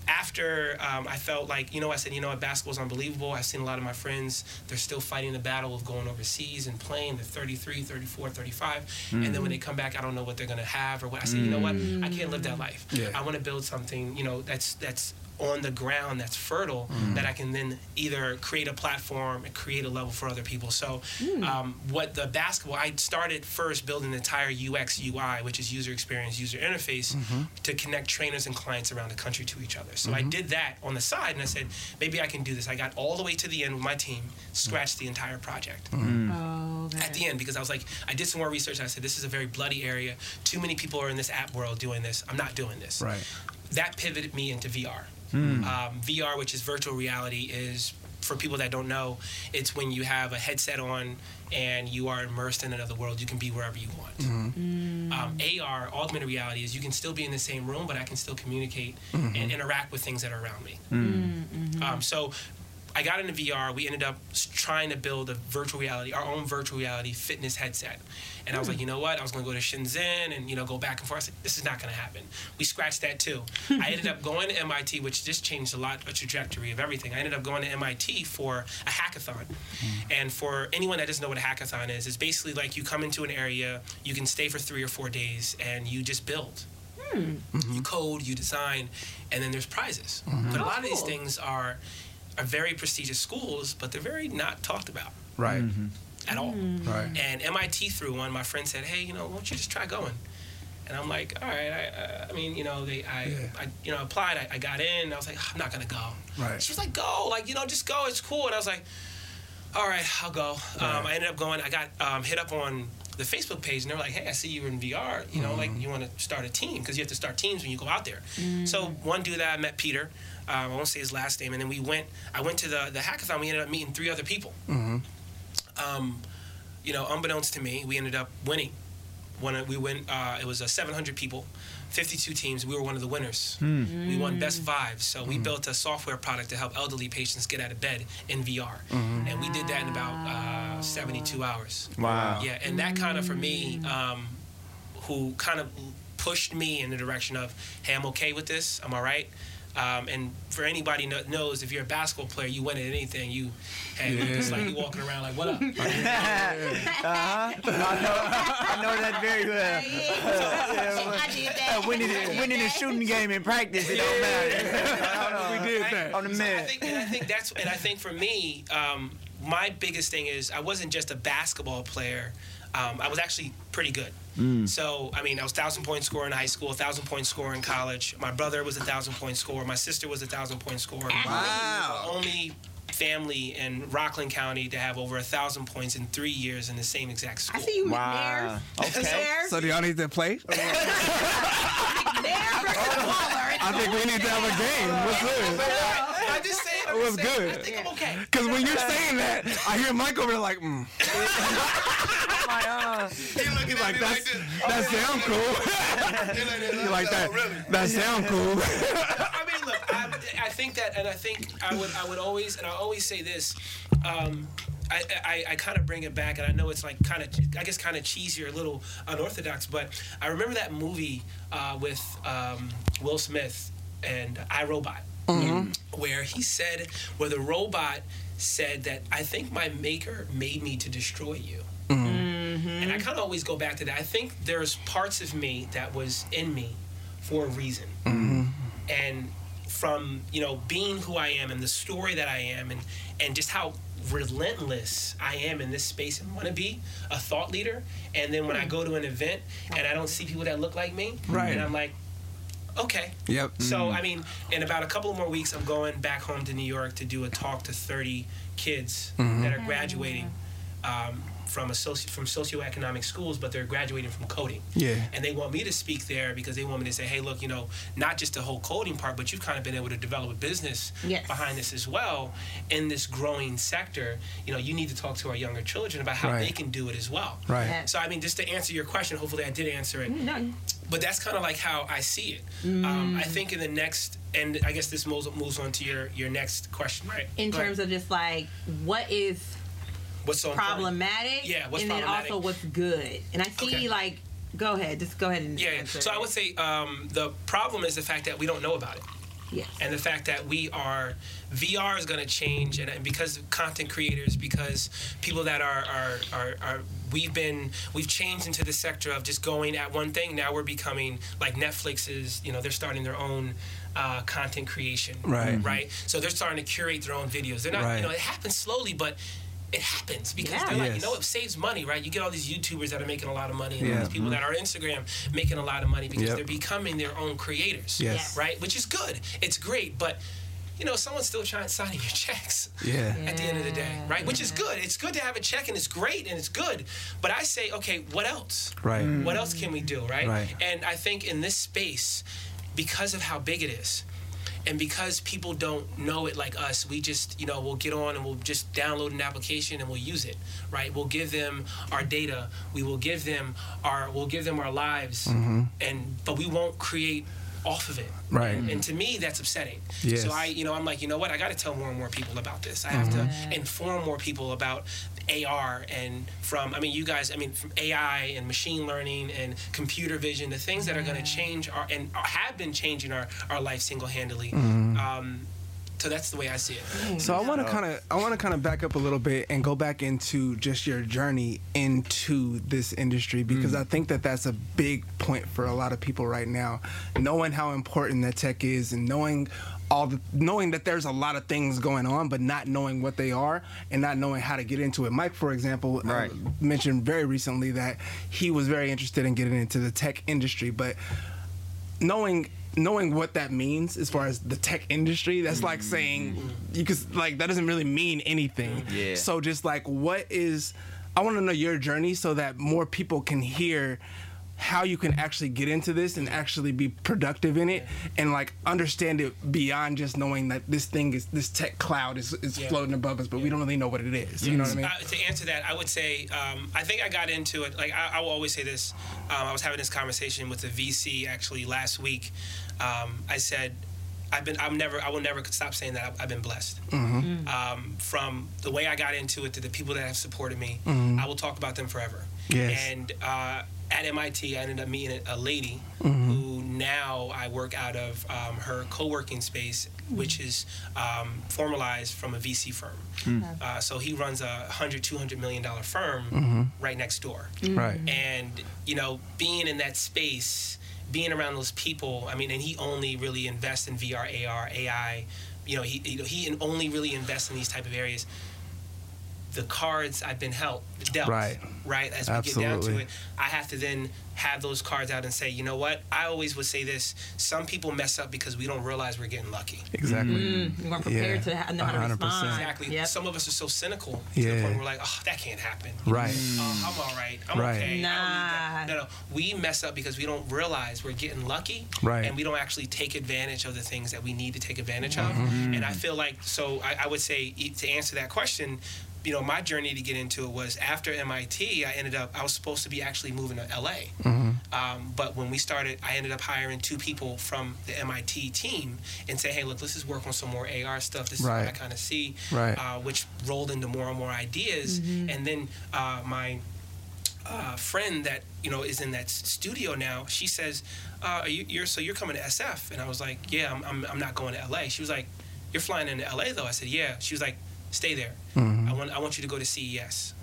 After um, I felt like, you know, I said, you know what, basketball's unbelievable. I've seen a lot of my friends, they're still fighting the battle of going overseas and playing. They're 33, 34, 35. And then when they come back, I don't know what they're going to have or what. I said, you know what, I can't live that life. Yeah. I want to build something, you know, that's that's on the ground that's fertile mm. that I can then either create a platform and create a level for other people. So, mm. um, what the basketball, I started first building the entire UX UI, which is user experience, user interface, mm-hmm. to connect trainers and clients around the country to each other. So I mm-hmm. did that on the side, and I said maybe I can do this. I got all the way to the end with my team, scratched the entire project mm-hmm. mm. oh, okay. at the end because I was like, I did some more research. I said, this is a very bloody area. Too many people are in this app world doing this. I'm not doing this. Right. That pivoted me into VR. Um, VR, which is virtual reality, is for people that don't know, it's when you have a headset on and you are immersed in another world. You can be wherever you want. Um, AR, augmented reality, is you can still be in the same room, but I can still communicate and interact with things that are around me. Um, so I got into VR. We ended up trying to build a virtual reality, our own virtual reality fitness headset. And I was like, you know what? I was going to go to Shenzhen and you know go back and forth. I said, this is not going to happen. We scratched that too. I ended up going to MIT, which just changed a lot, a trajectory of everything. I ended up going to MIT for a hackathon. Hmm. And for anyone that doesn't know what a hackathon is, it's basically like you come into an area, you can stay for three or four days, and you just build. Hmm. You code, you design, and then there's prizes. Hmm. But a lot of oh, these things are are very prestigious schools, but they're very not talked about Right. at all. Right. And MIT threw one. My friend said, "Hey, you know, why don't you just try going?" And I'm like, "All right." I, uh, I mean, you know, they, I, Yeah. I you know, applied. I, I got in. I was like, "I'm not gonna go." Right. She was like, "Go, like, you know, just go. It's cool." And I was like, "All right, I'll go." Um, I ended up going. I got um, hit up on the Facebook page, and they were like, "Hey, I see you in VR. You know, like, you want to start a team because you have to start teams when you go out there." So one dude that I met, Peter. Um, I won't say his last name, and then we went. I went to the the hackathon. We ended up meeting three other people. Um, you know, unbeknownst to me, we ended up winning. One, we went. Uh, it was a 700 people, 52 teams. We were one of the winners. We won best five. So we built a software product to help elderly patients get out of bed in VR, and we did that in about uh, 72 hours. Wow. Yeah, and that kind of for me, um, who kind of pushed me in the direction of, hey, I'm okay with this. I'm all right. Um, and for anybody kno- knows, if you're a basketball player, you win at anything. You, hey, it's like you walking around like, what up? uh-huh. I know, I know that very well. I did that. winning, the, winning the shooting game in practice, it don't matter. we did that. On the So I man. think, and I think that's, and I think for me, um, my biggest thing is I wasn't just a basketball player. Um, I was actually pretty good. So I mean, I was thousand point scorer in high school, thousand point scorer in college. My brother was a thousand point scorer. My sister was a thousand point scorer. Wow. Only family in Rockland County to have over a thousand points in three years in the same exact school. I school. see you Wow. McNair. Okay. McNair. So do y'all need to play? McNair versus Waller. I think we need to have a game. What's good? I'm just saying. I'm What's good? I think I'm okay. Because when you're saying that, I hear Mike over there like, mm. My, uh, He's like, that's, that sound cool. you like that? That sound cool. I mean, look, I, I think that, and I think I would, I would always, and I always say this. Um, I, I, I kind of bring it back, and I know it's like kind of, I guess, kind of cheesy or a little unorthodox, but I remember that movie uh, with um, Will Smith and I Robot, where he said, where the robot said that I think my maker made me to destroy you. And I kind of always go back to that. I think there's parts of me that was in me for a reason. Mm-hmm. And from, you know, being who I am and the story that I am and, and just how relentless I am in this space and want to be a thought leader. And then when I go to an event and I don't see people that look like me, Right. and I'm like, okay, Yep. so mm-hmm. I mean, in about a couple of more weeks, I'm going back home to New York to do a talk to 30 kids mm-hmm. that are graduating um, from a soci- from socioeconomic schools, but they're graduating from coding. Yeah. And they want me to speak there because they want me to say, hey, look, you know, not just the whole coding part, but you've kind of been able to develop a business Yes. behind this as well in this growing sector. You know, you need to talk to our younger children about how Right. they can do it as well. Right. Yeah. So I mean, just to answer your question, hopefully I did answer it No, but that's kind of like how I see it. Um, I think in the next, and I guess this moves, moves on to your your next question, right? in terms of just like what is what's so important? problematic, Yeah, what's and then problematic? also what's good. And I see Okay. like, go ahead, just go ahead and Yeah, yeah. answer So I would say um, the problem is the fact that we don't know about it. yes. and the fact that we are VR is going to change, and, and because of content creators, because people that are, are are are we've been we've changed into the sector of just going at one thing. Now we're becoming like Netflix is, you know, they're starting their own. Uh, content creation, Right. Right. So they're starting to curate their own videos. They're not, Right. you know, it happens slowly, but it happens because Yeah. they're like, you know, it saves money, right? You get all these YouTubers that are making a lot of money, and all these people that are on Instagram making a lot of money because Yep. they're becoming their own creators Yes. right? Which is good. It's great, but you know, someone's still trying signing your checks Yeah. at the end of the day, right? Which is good. It's good to have a check and it's great and it's good. But I say, okay, what else? Right. What else can we do, right? Right. And I think in this space, because of how big it is, and because people don't know it like us, we just, you know, we'll get on and we'll just download an application and we'll use it, right? We'll give them our data, we will give them our, we'll give them our lives, and but we won't create off of it. Mm-hmm. Right. And to me, that's upsetting. Yes. So I, you know, I'm like, you know what? I got to tell more and more people about this. I have Mm-hmm. to inform more people about AR and from, I mean, you guys, I mean, from AI and machine learning and computer vision, the things that are going to change our and have been changing our our life single handedly. Mm-hmm. Um, so that's the way I see it. So I want to kind of I want to kind of back up a little bit and go back into just your journey into this industry because I think that that's a big point for a lot of people right now, knowing how important that tech is and knowing all the knowing that there's a lot of things going on but not knowing what they are and not knowing how to get into it. Mike, for example, uh, mentioned very recently that he was very interested in getting into the tech industry, but knowing knowing what that means as far as the tech industry that's like saying you could like that doesn't really mean anything Yeah. so just like what is i want to know your journey so that more people can hear how you can actually get into this and actually be productive in it and like understand it beyond just knowing that this thing is this tech cloud is, is Yeah. floating above us but we don't really know what it is you know what i mean Uh, to answer that, I would say um, I think I got into it. Like I, I will always say this. Um, I was having this conversation with a VC actually last week. Um, I said, I've been. I'm never. I will never stop saying that. I've, I've been blessed. Um, from the way I got into it to the people that have supported me, I will talk about them forever. Yes. And uh, at MIT, I ended up meeting a lady who now I work out of um, her co-working space, which is um, formalized from a VC firm. Uh, so he runs a $100, 200 million dollar firm right next door. Right. And you know, being in that space, being around those people. I mean, and he only really invests in VR, AR, AI. You know, he you know, he only really invests in these type of areas. The cards I've been held, dealt, Right. right? As we get down to Absolutely. it, I have to then have those cards out and say, you know what? I always would say this: some people mess up because we don't realize we're getting lucky. Exactly. We weren't prepared Yeah, to ha- know how to 100%. respond. Exactly. Yep. Some of us are so cynical to Yeah. the point where we're like, oh, that can't happen. Right. Oh, I'm all right. I'm Right. okay. I don't need Nah. that. No, no. We mess up because we don't realize we're getting lucky, Right. and we don't actually take advantage of the things that we need to take advantage of. Mm-hmm. And I feel like so. I, I would say e- to answer that question. You know, my journey to get into it was after MIT. I ended up. I was supposed to be actually moving to LA, Mm-hmm. um, but when we started, I ended up hiring two people from the MIT team and say, "Hey, look, let's just work on some more AR stuff. This is what I kind of see." Right. Uh, which rolled into more and more ideas. And then uh, my uh, friend that you know is in that studio now, she says, uh, are you, "You're so you're coming to SF?" And I was like, "Yeah, I'm, I'm, I'm not going to LA." She was like, "You're flying into LA though?" I said, "Yeah." She was like, "Stay there. Mm-hmm. I want I want you to go to CES."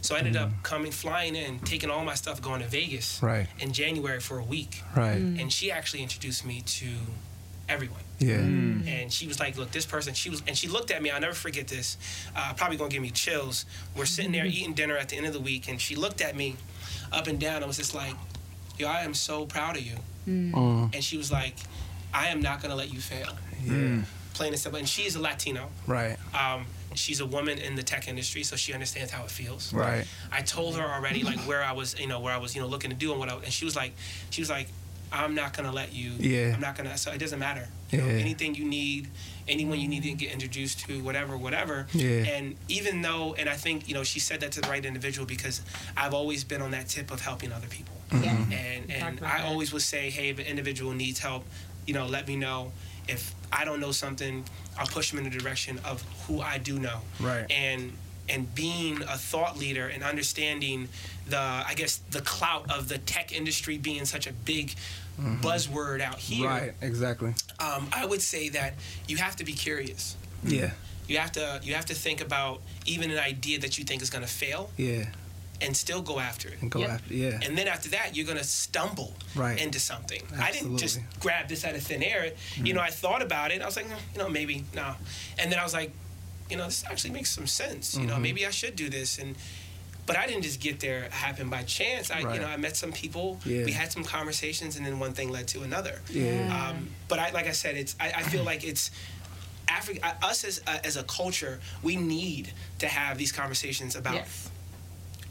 So I ended up mm-hmm. coming, flying in, taking all my stuff, going to Vegas Right. in January for a week. Right. Mm. And she actually introduced me to everyone Yeah. Mm. and she was like, "Look, this person." She was, and she looked at me. I'll never forget this. Uh, probably gonna give me chills. We're sitting there mm-hmm. eating dinner at the end of the week, and she looked at me, up and down. I was just like, "Yo, I am so proud of you." Mm. Uh-huh. And she was like, "I am not gonna let you fail." Yeah. Plain and simple. And she's a Latino. Right. Um, she's a woman in the tech industry, so she understands how it feels. Right. I told her already like where I was, you know, where I was, you know, looking to do and what I, and she was like, she was like, I'm not gonna let you. Yeah. I'm not gonna. So it doesn't matter. You know, Yeah. anything you need, anyone you need to get introduced to, whatever, whatever. Yeah. And even though, and I think you know, she said that to the right individual because I've always been on that tip of helping other people. Yes. And talked and about I always would say, hey, if an individual needs help, you know, let me know. If I don't know something, I'll push them in the direction of who I do know. Right. And and being a thought leader and understanding the I guess the clout of the tech industry being such a big buzzword out here. Right. Exactly. Um, I would say that you have to be curious. Yeah. You have to you have to think about even an idea that you think is going to fail Yeah. And still go after it. And go Yep. after. Yeah. And then after that, you're gonna stumble Right. into something. I didn't just grab this out of thin air. You know, I thought about it. I was like, "Eh, you know, maybe no. And then I was like, you know, this actually makes some sense. You Mm-hmm. know, maybe I should do this. And but I didn't just get there. happen by chance. I, Right. you know, I met some people. Yeah. We had some conversations, and then one thing led to another. Yeah. Um, but I, like I said, it's. I, I feel like it's. Africa, us as uh, as a culture, we need to have these conversations about Yes.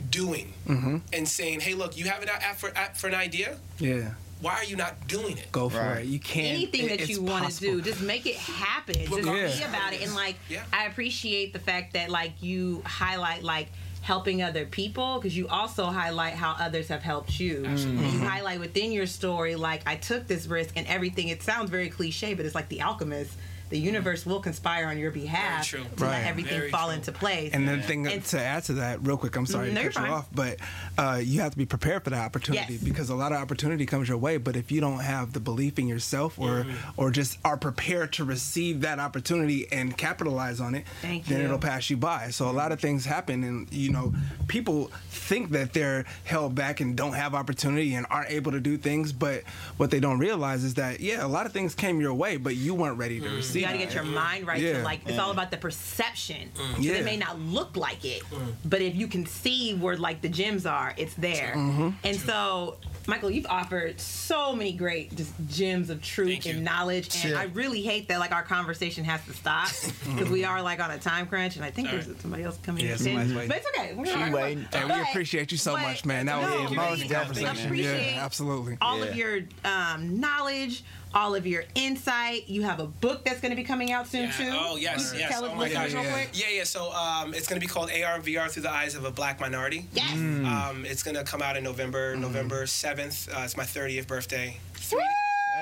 Doing Mm-hmm. and saying, "Hey, look, you have an app for, app for an idea. Yeah. Why are you not doing it?" Go for Right. it. You can't. anything it- that you want to do just make it happen just Yeah. be about it and like Yeah. i appreciate the fact that like you highlight like helping other people because you also highlight how others have helped you Absolutely. and you highlight within your story like i took this risk and everything it sounds very cliche but it's like the alchemist the universe will conspire on your behalf to Right. let everything Very fall true. into place And the thing And- to add to that, real quick, I'm sorry Mm, no, to you're cut you fine. off, but uh, you have to be prepared for that opportunity Yes. because a lot of opportunity comes your way. But if you don't have the belief in yourself or Mm-hmm. or just are prepared to receive that opportunity and capitalize on it, Thank then you. it'll pass you by. So a lot of things happen, and you know, people think that they're held back and don't have opportunity and aren't able to do things. But what they don't realize is that yeah, a lot of things came your way, but you weren't ready to receive. Mm. you got to get your mind right Yeah. to like it's all about the perception 'Cause Yeah. it may not look like it but if you can see where like the gems are it's there Mm-hmm. and so michael you've offered so many great just gems of truth and knowledge and Shit. i really hate that like our conversation has to stop because we are like on a time crunch and i think Sorry. there's somebody else coming Yeah, in somebody's waiting. but it's okay We're She gonna- waiting. And we appreciate you so but- much, man. That was no, an really, amazing I conversation. appreciate Yeah, absolutely. all Yeah. of your um, knowledge, all of your insight. You have a book that's going to be coming out soon Yeah. too. Oh yes, you yes. Tell oh us my listeners gosh. real Yeah. quick. Yeah, yeah. So um, it's going to be called AR and VR through the eyes of a black minority. Yes. Um, it's going to come out in November, Mm-hmm. November seventh. Uh, it's my thirtieth birthday.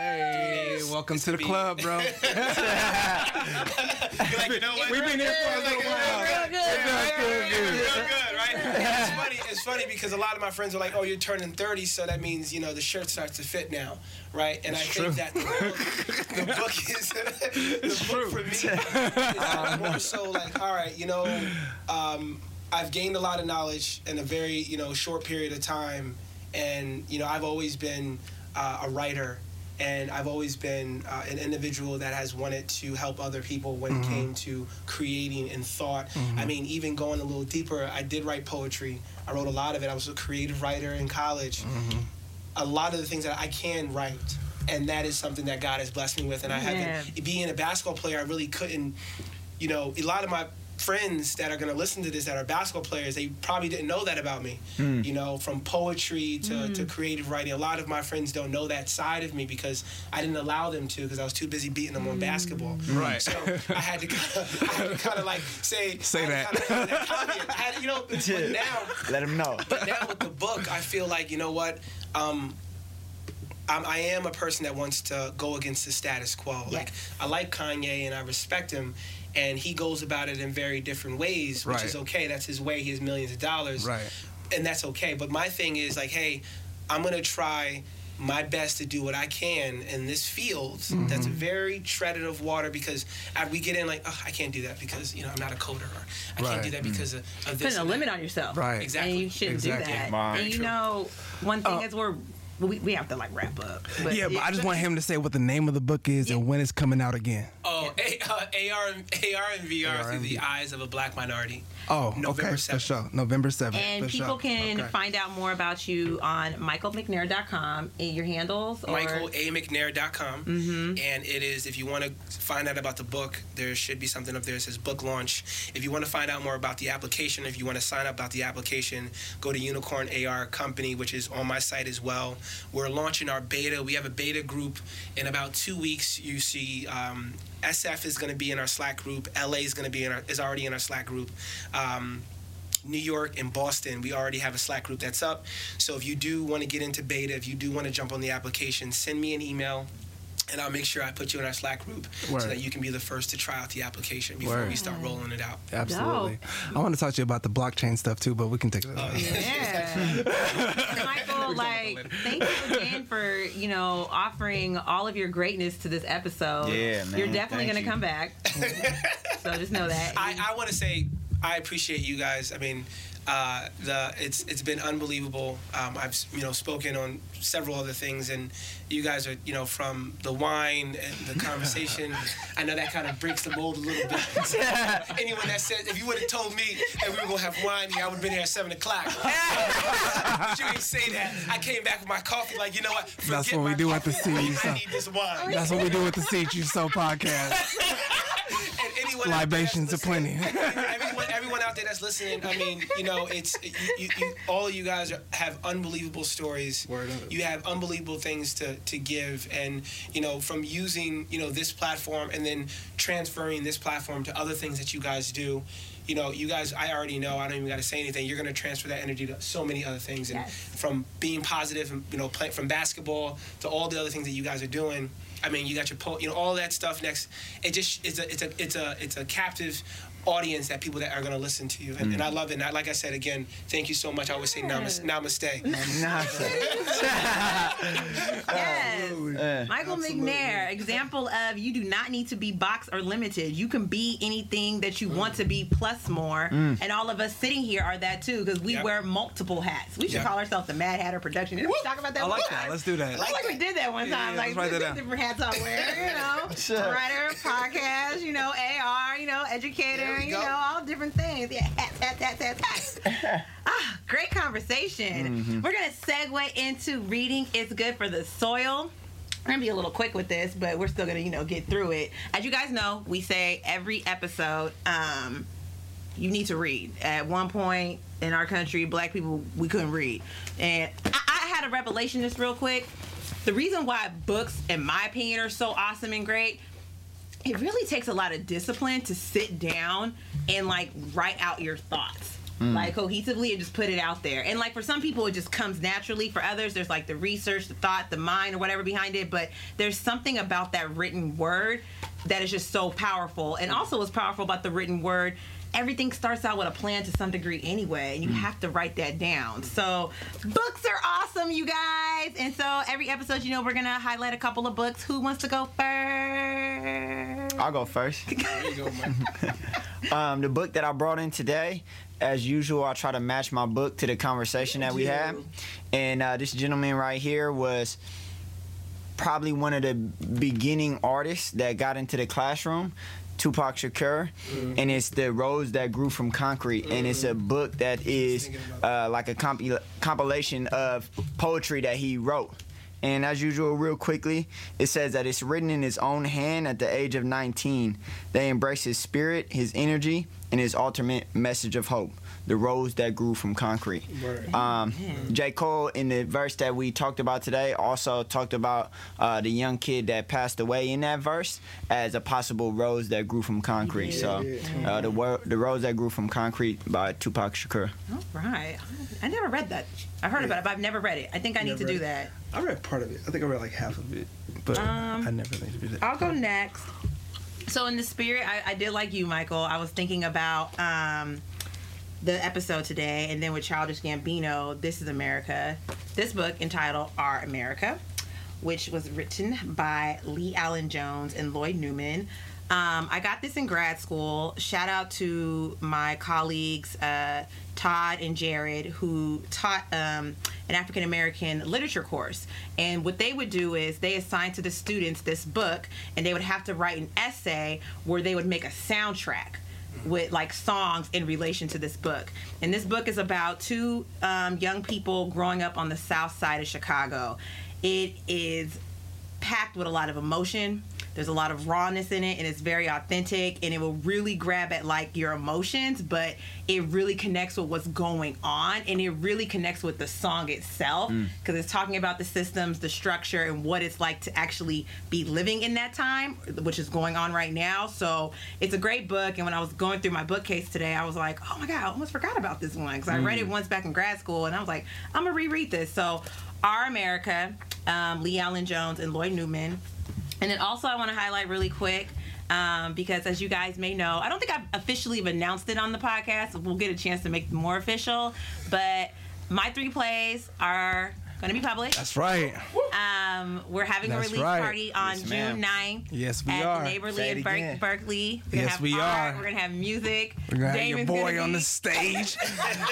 Hey, days. welcome It's to the gonna club, bro. Like, you know? We've been here for a little while. Real good. real good, real good, right? it's funny. It's funny because a lot of my friends are like, "Oh, you're turning 30, so that means you know the shirt starts to fit now, right?" And I think that the book, the book is the book for me is more so like, all right, you know, um, I've gained a lot of knowledge in a very you know short period of time, and you know I've always been uh, a writer. And I've always been uh, an individual that has wanted to help other people when it mm-hmm. came to creating and thought. I mm-hmm. mean, even going a little deeper, I did write poetry. I wrote a lot of it. I was a creative writer in college. Mm-hmm. A lot of the things that I can write, and that is something that God has blessed me with. And I Yeah. haven't being a basketball player, I really couldn't. You know, a lot of my friends that are going to listen to this that are basketball players they probably didn't know that about me hmm. you know from poetry to, to hmm. creative writing a lot of my friends don't know that side of me because i didn't allow them to because i was too busy beating them on hmm. basketball Right. so i had to kind of, I had to kind of like say Say I that. kinda- that. I had, you know but now Let them know. but now with the book, I feel like you know what, um, I'm, I am a person that wants to go against the status quo. Like I like Kanye and I respect him, and he goes about it in very different ways, which Right. is okay. That's his way. He has millions of dollars, Right. and that's okay. But my thing is like, hey, I'm gonna try my best to do what I can in this field Mm-hmm. that's very treaded of water because I, we get in like oh, I can't do that because you know I'm not a coder or I can't do that because of, of this Putting a and that. limit on yourself. Right. Exactly. And you shouldn't Exactly. do that. Right. And you True. know, one thing Oh. is we're we, we have to like wrap up. But Yeah, but I just want him to say what the name of the book is and when it's coming out again. Oh, A, uh, AR, AR and VR AR through and the VR. eyes of a black minority. Oh, November okay, for sure. November 7th. And for people sure. can Okay. find out more about you on michaelmcnair.com and your handles. Or, MichaelAMcNair.com. And it is, if you want to find out about the book, there should be something up there that says book launch. If you want to find out more about the application, if you want to sign up about the application, go to Unicorn AR Company, which is on my site as well. We're launching our beta. We have a beta group. In about two weeks, you see um, SF is going to be in our Slack group. LA is going to be in our, is already in our Slack group. Um, New York and Boston, we already have a Slack group that's up. So if you do want to get into beta, if you do want to jump on the application, send me an email. And I'll make sure I put you in our Slack group Word. so that you can be the first to try out the application before Word. we start rolling it out. Absolutely. I want to talk to you about the blockchain stuff too, but we can take it. Oh. Yeah. Michael, like, thank you again for, you know, offering all of your greatness to this episode. Yeah, man. You're definitely Thank going to you. come back. so just know that. I, I want to say I appreciate you guys. I mean, uh, the it's it's been unbelievable. Um, I've you know spoken on several other things, and you guys are you know from the wine and the conversation. I know that kind of breaks the mold a little bit. Anyone that said if you would have told me that we were gonna have wine here, I would have been here at seven o'clock. but you didn't say that. I came back with my coffee, like you know what? That's what we my do at the coffee. Seeds. I need this wine. That's what we do with the Seed You Sow podcast. and anyone out there that's Libations aplenty. everyone, everyone out there that's listening, I mean, you know, it's you, you, all of you guys are, have unbelievable stories. You have unbelievable things to, to give, and you know, from using you know this platform and then transferring this platform to other things that you guys do. You know, you guys, I already know. I don't even got to say anything. You're going to transfer that energy to so many other things, and Yes. from being positive, and you know, play, from basketball to all the other things that you guys are doing. I mean, you got your po- you know, all that stuff next. It just it's a it's a it's a it's a captive audience that people that are going to listen to you, and, and I love it. And I, like I said again, thank you so much. I always say namas- namaste. Yes. Uh, Michael McNair, example of you do not need to be boxed or limited. You can be anything that you want to be plus more. Mm. And all of us sitting here are that too because we Yep. wear multiple hats. We should Yep. call ourselves the Mad Hatter Production. Did we talk about that I like time? that. Let's do that. I feel like we did that one time. yeah, like let's write that there's down. different hats I wear, you know. Sure. Writer, podcast, you know, AR, you know, educator, There you know, all different things. Yeah, ah, great conversation. Mm-hmm. We're gonna segue into reading. It's good for the soil. We're gonna be a little quick with this, but we're still gonna, you know, get through it. As you guys know, we say every episode, um, you need to read. At one point in our country, black people we couldn't read, and I, I had a revelation just real quick. The reason why books, in my opinion, are so awesome and great it really takes a lot of discipline to sit down and like write out your thoughts mm. like cohesively and just put it out there. And like for some people it just comes naturally. For others there's like the research the thought the mind or whatever behind it. But there's something about that written word that is just so powerful. And also what's powerful about the written word everything starts out with a plan to some degree anyway, and you have to write that down. So, books are awesome, you guys. And so, every episode, you know, we're gonna highlight a couple of books. Who wants to go first? I'll go first. Go, Um, the book that I brought in today, as usual, I try to match my book to the conversation that we had. And uh, this gentleman right here was probably one of the beginning artists that got into the classroom. Tupac Shakur, and it's the rose that grew from concrete, and it's a book that is uh, like a compi- compilation of poetry that he wrote. And as usual, real quickly, it says that it's written in his own hand at the age of 19. They embrace his spirit, his energy, and his ultimate message of hope the rose that grew from concrete. Um, J. Cole, in the verse that we talked about today, also talked about uh, the young kid that passed away in that verse as a possible rose that grew from concrete. So, uh, the, wor- the rose that grew from concrete by Tupac Shakur. All right. I never read that. I heard about it, but I've never read it. I think I need to do that. I read part of it. I think I read like half of it, but Um, I never really did it. I'll go next. So in the spirit, I, I did like you, Michael. I was thinking about um, the episode today, and then with Childish Gambino, "This Is America." This book entitled "Our America," which was written by LeAlan Jones and Lloyd Newman. Um, I got this in grad school. Shout out to my colleagues uh, Todd and Jared, who taught um, an African American literature course. And what they would do is they assigned to the students this book, and they would have to write an essay where they would make a soundtrack with like songs in relation to this book. And this book is about two um, young people growing up on the south side of Chicago. It is packed with a lot of emotion. There's a lot of rawness in it, and it's very authentic, and it will really grab at like your emotions, but it really connects with what's going on, and it really connects with the song itself because it's talking about the systems, the structure, and what it's like to actually be living in that time, which is going on right now. So it's a great book, and when I was going through my bookcase today, I was like, oh my god, I almost forgot about this one because I read it once back in grad school, and I was like, I'm gonna reread this. So Our America, um, LeAlan Jones and Lloyd Newman. And then also, I want to highlight really quick um, because, as you guys may know, I don't think I've officially announced it on the podcast. We'll get a chance to make it more official. But my three plays are going to be public. That's right. Um, we're having a That's release right. party on Yes. June 9th. Yes, we at are. the Neighborly Say it in Berk- again. Berkeley. We're gonna Yes, have we art, are. We're gonna have music. We're gonna have your boy on the stage.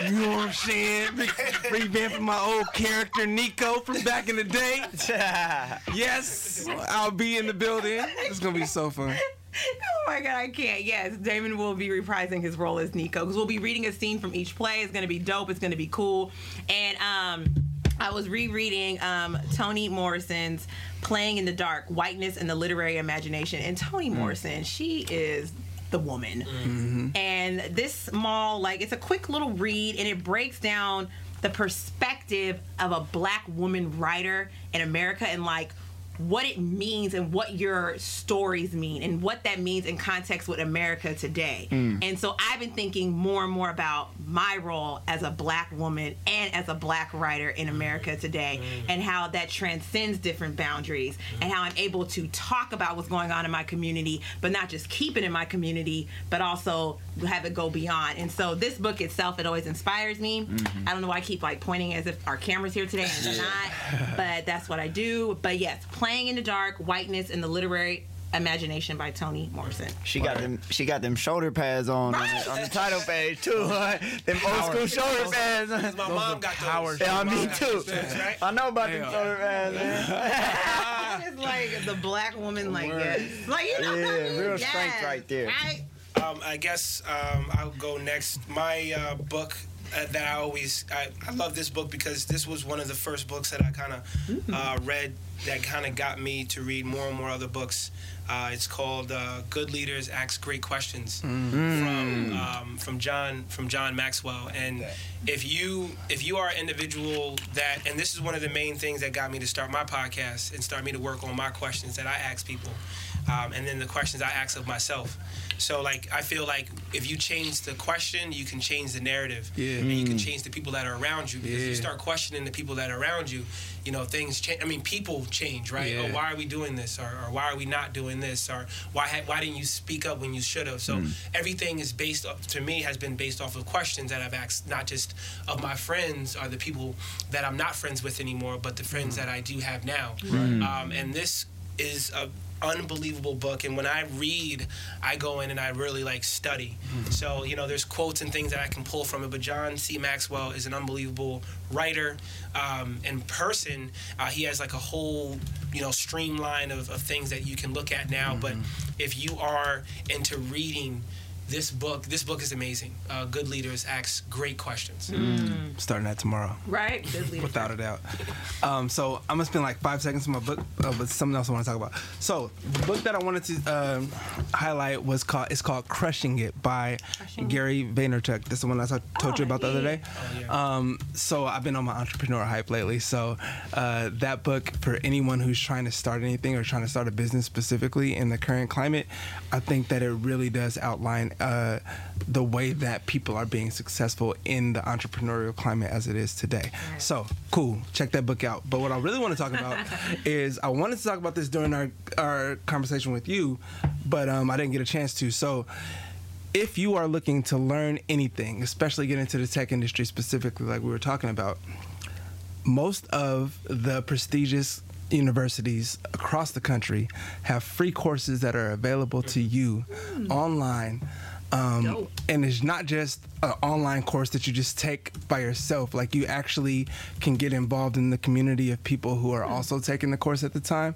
you know what I'm saying? Revamping my old character Nico from back in the day. Yes, I'll be in the building. It's gonna be so fun. Oh my god, I can't. Yes, Damon will be reprising his role as Nico because we'll be reading a scene from each play. It's gonna be dope. It's gonna be cool. And um, I was rereading um, Toni Morrison's "Playing in the Dark: Whiteness and the Literary Imagination." And Toni mm. Morrison, she is the woman. Mm. Mm-hmm. And this small, like, it's a quick little read, and it breaks down the perspective of a black woman writer in America and like what it means and what your stories mean and what that means in context with America today. Mm. And so I've been thinking more and more about my role as a black woman and as a black writer in America mm. today mm. and how that transcends different boundaries and how I'm able to talk about what's going on in my community, but not just keep it in my community, but also have it go beyond. And so this book itself, it always inspires me. I don't know why I keep like pointing as if our camera's here today and it's not, but that's what I do. But yes, Playing in the Dark, Whiteness and the Literary Imagination by Toni Morrison. She got them. She got them shoulder pads on on the, on the title page too. huh? them old school shoulder pads. My mom got those. power Yeah, My me too. right? I know about them shoulder pads. Man. it's like the black woman, like yes, like you know, what I Yeah, mean? real Yes, strength right there. Right? Um, I guess um, I'll go next. My uh, book uh, that I always I, I love this book because this was one of the first books that I kind of uh, read that kind of got me to read more and more other books. Uh, it's called uh, "Good Leaders Ask Great Questions" from um, from John from John Maxwell. And if you if you are an individual that and this is one of the main things that got me to start my podcast and start me to work on my questions that I ask people, um, and then the questions I ask of myself. So like I feel like if you change the question, you can change the narrative. Yeah. and you can mm. change the people that are around you. Because if you start questioning the people that are around you, you know things change. I mean, people change, right? Yeah. Oh, why are we doing this, or, or why are we not doing this, or why ha- why didn't you speak up when you should have? So mm. everything is based off, to me has been based off of questions that I've asked, not just of my friends or the people that I'm not friends with anymore, but the friends mm. that I do have now. Um, and this is a unbelievable book and when i read i go in and i really like study. So you know there's quotes and things that i can pull from it but john c. Maxwell is an unbelievable writer um, in person. Uh, he has like a whole you know streamline of, of things that you can look at now but if you are into reading this book this book is amazing uh, good leaders ask great questions Starting that tomorrow. Right? Good leadership. without a doubt. Um, so I'm gonna spend like five seconds on my book, uh, but something else I want to talk about. So the book that I wanted to um, highlight was called it's called Crushing It by Crushing Gary Vaynerchuk. This is the one i told Oh, you about the other day. Oh, yeah. Um, so I've been on my entrepreneur hype lately. So uh, that book for anyone who's trying to start anything or trying to start a business specifically in the current climate, I think that it really does outline uh, the way that people are being successful in the entrepreneurial climate as it is today. So cool, check that book out. But what I really want to talk about is I wanted to talk about this during our our conversation with you, but um, I didn't get a chance to. So if you are looking to learn anything, especially get into the tech industry specifically, like we were talking about, most of the prestigious universities across the country have free courses that are available to you online. Um, and it's not just an online course that you just take by yourself. Like you actually can get involved in the community of people who are also taking the course at the time,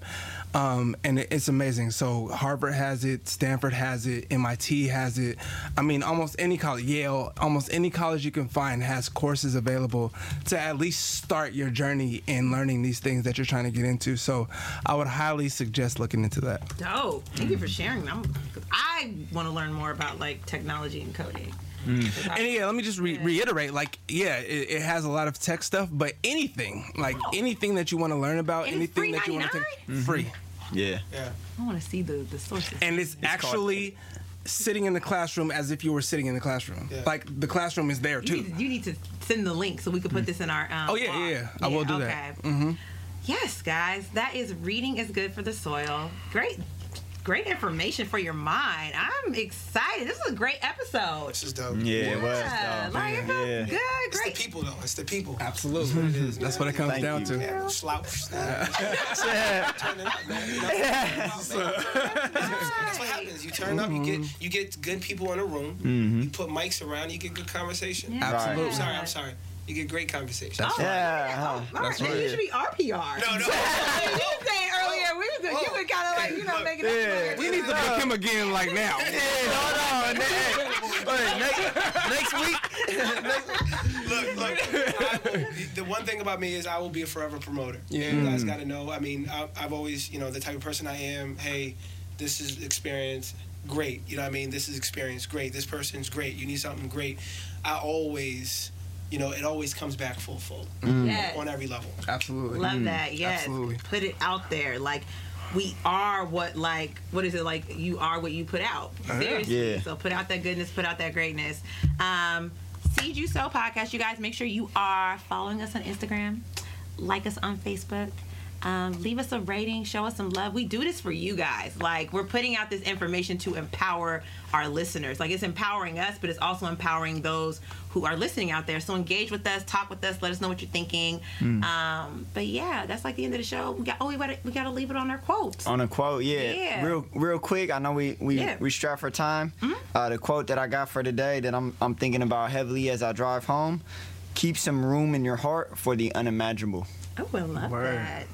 um, and it, it's amazing. So Harvard has it, Stanford has it, MIT has it. I mean, almost any college, Yale, almost any college you can find has courses available to at least start your journey in learning these things that you're trying to get into. So I would highly suggest looking into that. Dope. Thank you for sharing. I'm, I want to learn more about like technology and coding. Mm. And yeah, let me just re- reiterate, like, yeah, it, it has a lot of tech stuff, but anything, like anything that you want to learn about, And anything that you want to $3.99? take, free. Yeah. yeah I want to see the the sources. And it's, actually sitting in the classroom as if you were sitting in the classroom. Yeah. Like the classroom is there you, too. need to, you need to send the link so we can put this in our. Um, Oh, yeah, blog. yeah, yeah. I will do that. Mm-hmm. Yes, guys, that is reading is good for the soil. Great, great information for your mind. I'm excited. This is a great episode. this is dope Yeah, it was. Yeah, though. like it felt Yeah. good. it's the Great. people though it's the people Absolutely. That's what it comes Thank down you. to. Yeah, no slouch. Turn it up, man. You know? That's what happens. You turn up, you get mm-hmm. you get good people in a room. Mm-hmm. You put mics around, you get good conversation. Yeah. Absolutely. I'm sorry, I'm sorry. You get great conversation. Oh, Yeah, huh. All right, oh, That's maybe right. you should be our PR. No, no. you were saying earlier we were you were kind of like you know Look, making yeah. up. We need to book him again, like now. Yeah, Hold on. next, next week. look, look. I will, the one thing about me is I will be a forever promoter. Yeah. You guys mm. got to know. I mean, I, I've always, you know, the type of person I am. Hey, this is experience. Great. You know what I mean? This is experience. Great. This person's great. You need something great. I always, you know, it always comes back full full mm. Yes. on every level. Absolutely. Love mm. that. Yes. absolutely. Put it out there. Like we are what like what is it like you are what you put out. Uh-huh. Seriously. Yeah. So put out that goodness, put out that greatness. Um Seed You Sow podcast, you guys make sure you are following us on Instagram, like us on Facebook. Um, leave us a rating, show us some love. We do this for you guys. Like we're putting out this information to empower our listeners. Like it's empowering us, but it's also empowering those who are listening out there. So engage with us, talk with us, let us know what you're thinking. Um, but yeah, that's like the end of the show. We got oh we gotta we gotta leave it on our quotes. On a quote, yeah. Yeah. Real, real quick. I know we we Yeah. Mm-hmm. we strap for time. Uh, the quote that I got for today that I'm I'm thinking about heavily as I drive home: keep some room in your heart for the unimaginable. Oh, I love Word. that.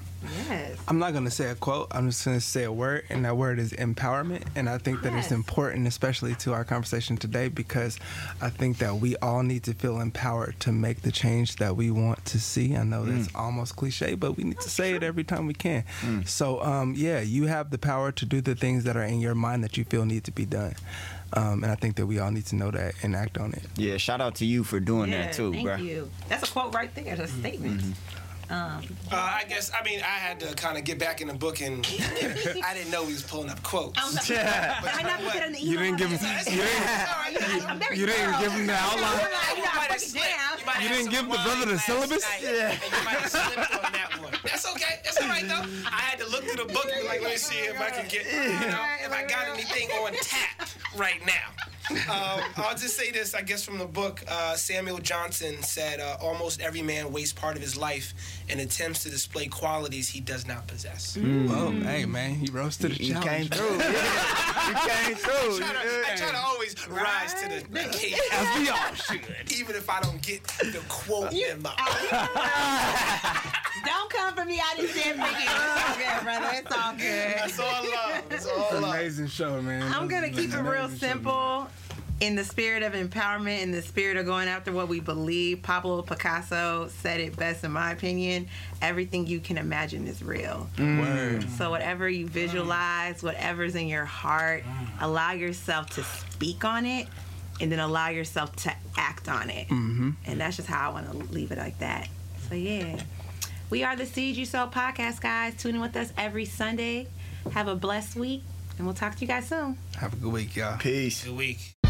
Yes. I'm not going to say a quote. I'm just going to say a word, and that word is empowerment. And I think that it's important, especially to our conversation today, because I think that we all need to feel empowered to make the change that we want to see. I know that's almost cliche, but we need to say it every time we can. So, um, yeah, you have the power to do the things that are in your mind that you feel need to be done. Um, and I think that we all need to know that and act on it. Yeah, shout out to you for doing yeah, that too, thank bro. you. That's a quote right there. That's a statement. Um, Uh, I guess I mean I had to kind of get back in the book, and I didn't know he was pulling up quotes. I was I never put it in the You didn't give him. That's- You didn't, that's all right. I'm very you didn't give him the outline. You you know, might have break it slipped. down. You You didn't give the brother the syllabus? night, And you might have slipped on that one. That's okay. That's all right though. I had to look through the book and be like, let me see if I can get, you know, if I got anything on tap right now. Um, I'll just say this, I guess, from the book. Uh, Samuel Johnson said, uh, "Almost every man wastes part of his life in attempts to display qualities he does not possess." Oh, hey man, he rose to the You came through. Yeah. You came through. I try, to, I try to always rise to the occasion, As we all should. even if I don't get the quote in my. Don't come for me. I didn't say it. It's all good, brother. It's all good. That's all love. It's all love. Amazing show, man. I'm gonna keep it real amazing show, simple. In the spirit of empowerment, in the spirit of going after what we believe, Pablo Picasso said it best, in my opinion. Everything you can imagine is real. man. Word. So whatever you visualize, whatever's in your heart, allow yourself to speak on it, and then allow yourself to act on it. Mm-hmm. And that's just how I want to leave it like that. So yeah, we are the Seed You Sow podcast, guys. Tune in with us every Sunday. Have a blessed week, and we'll talk to you guys soon. Have a good week, y'all. Peace. Good week.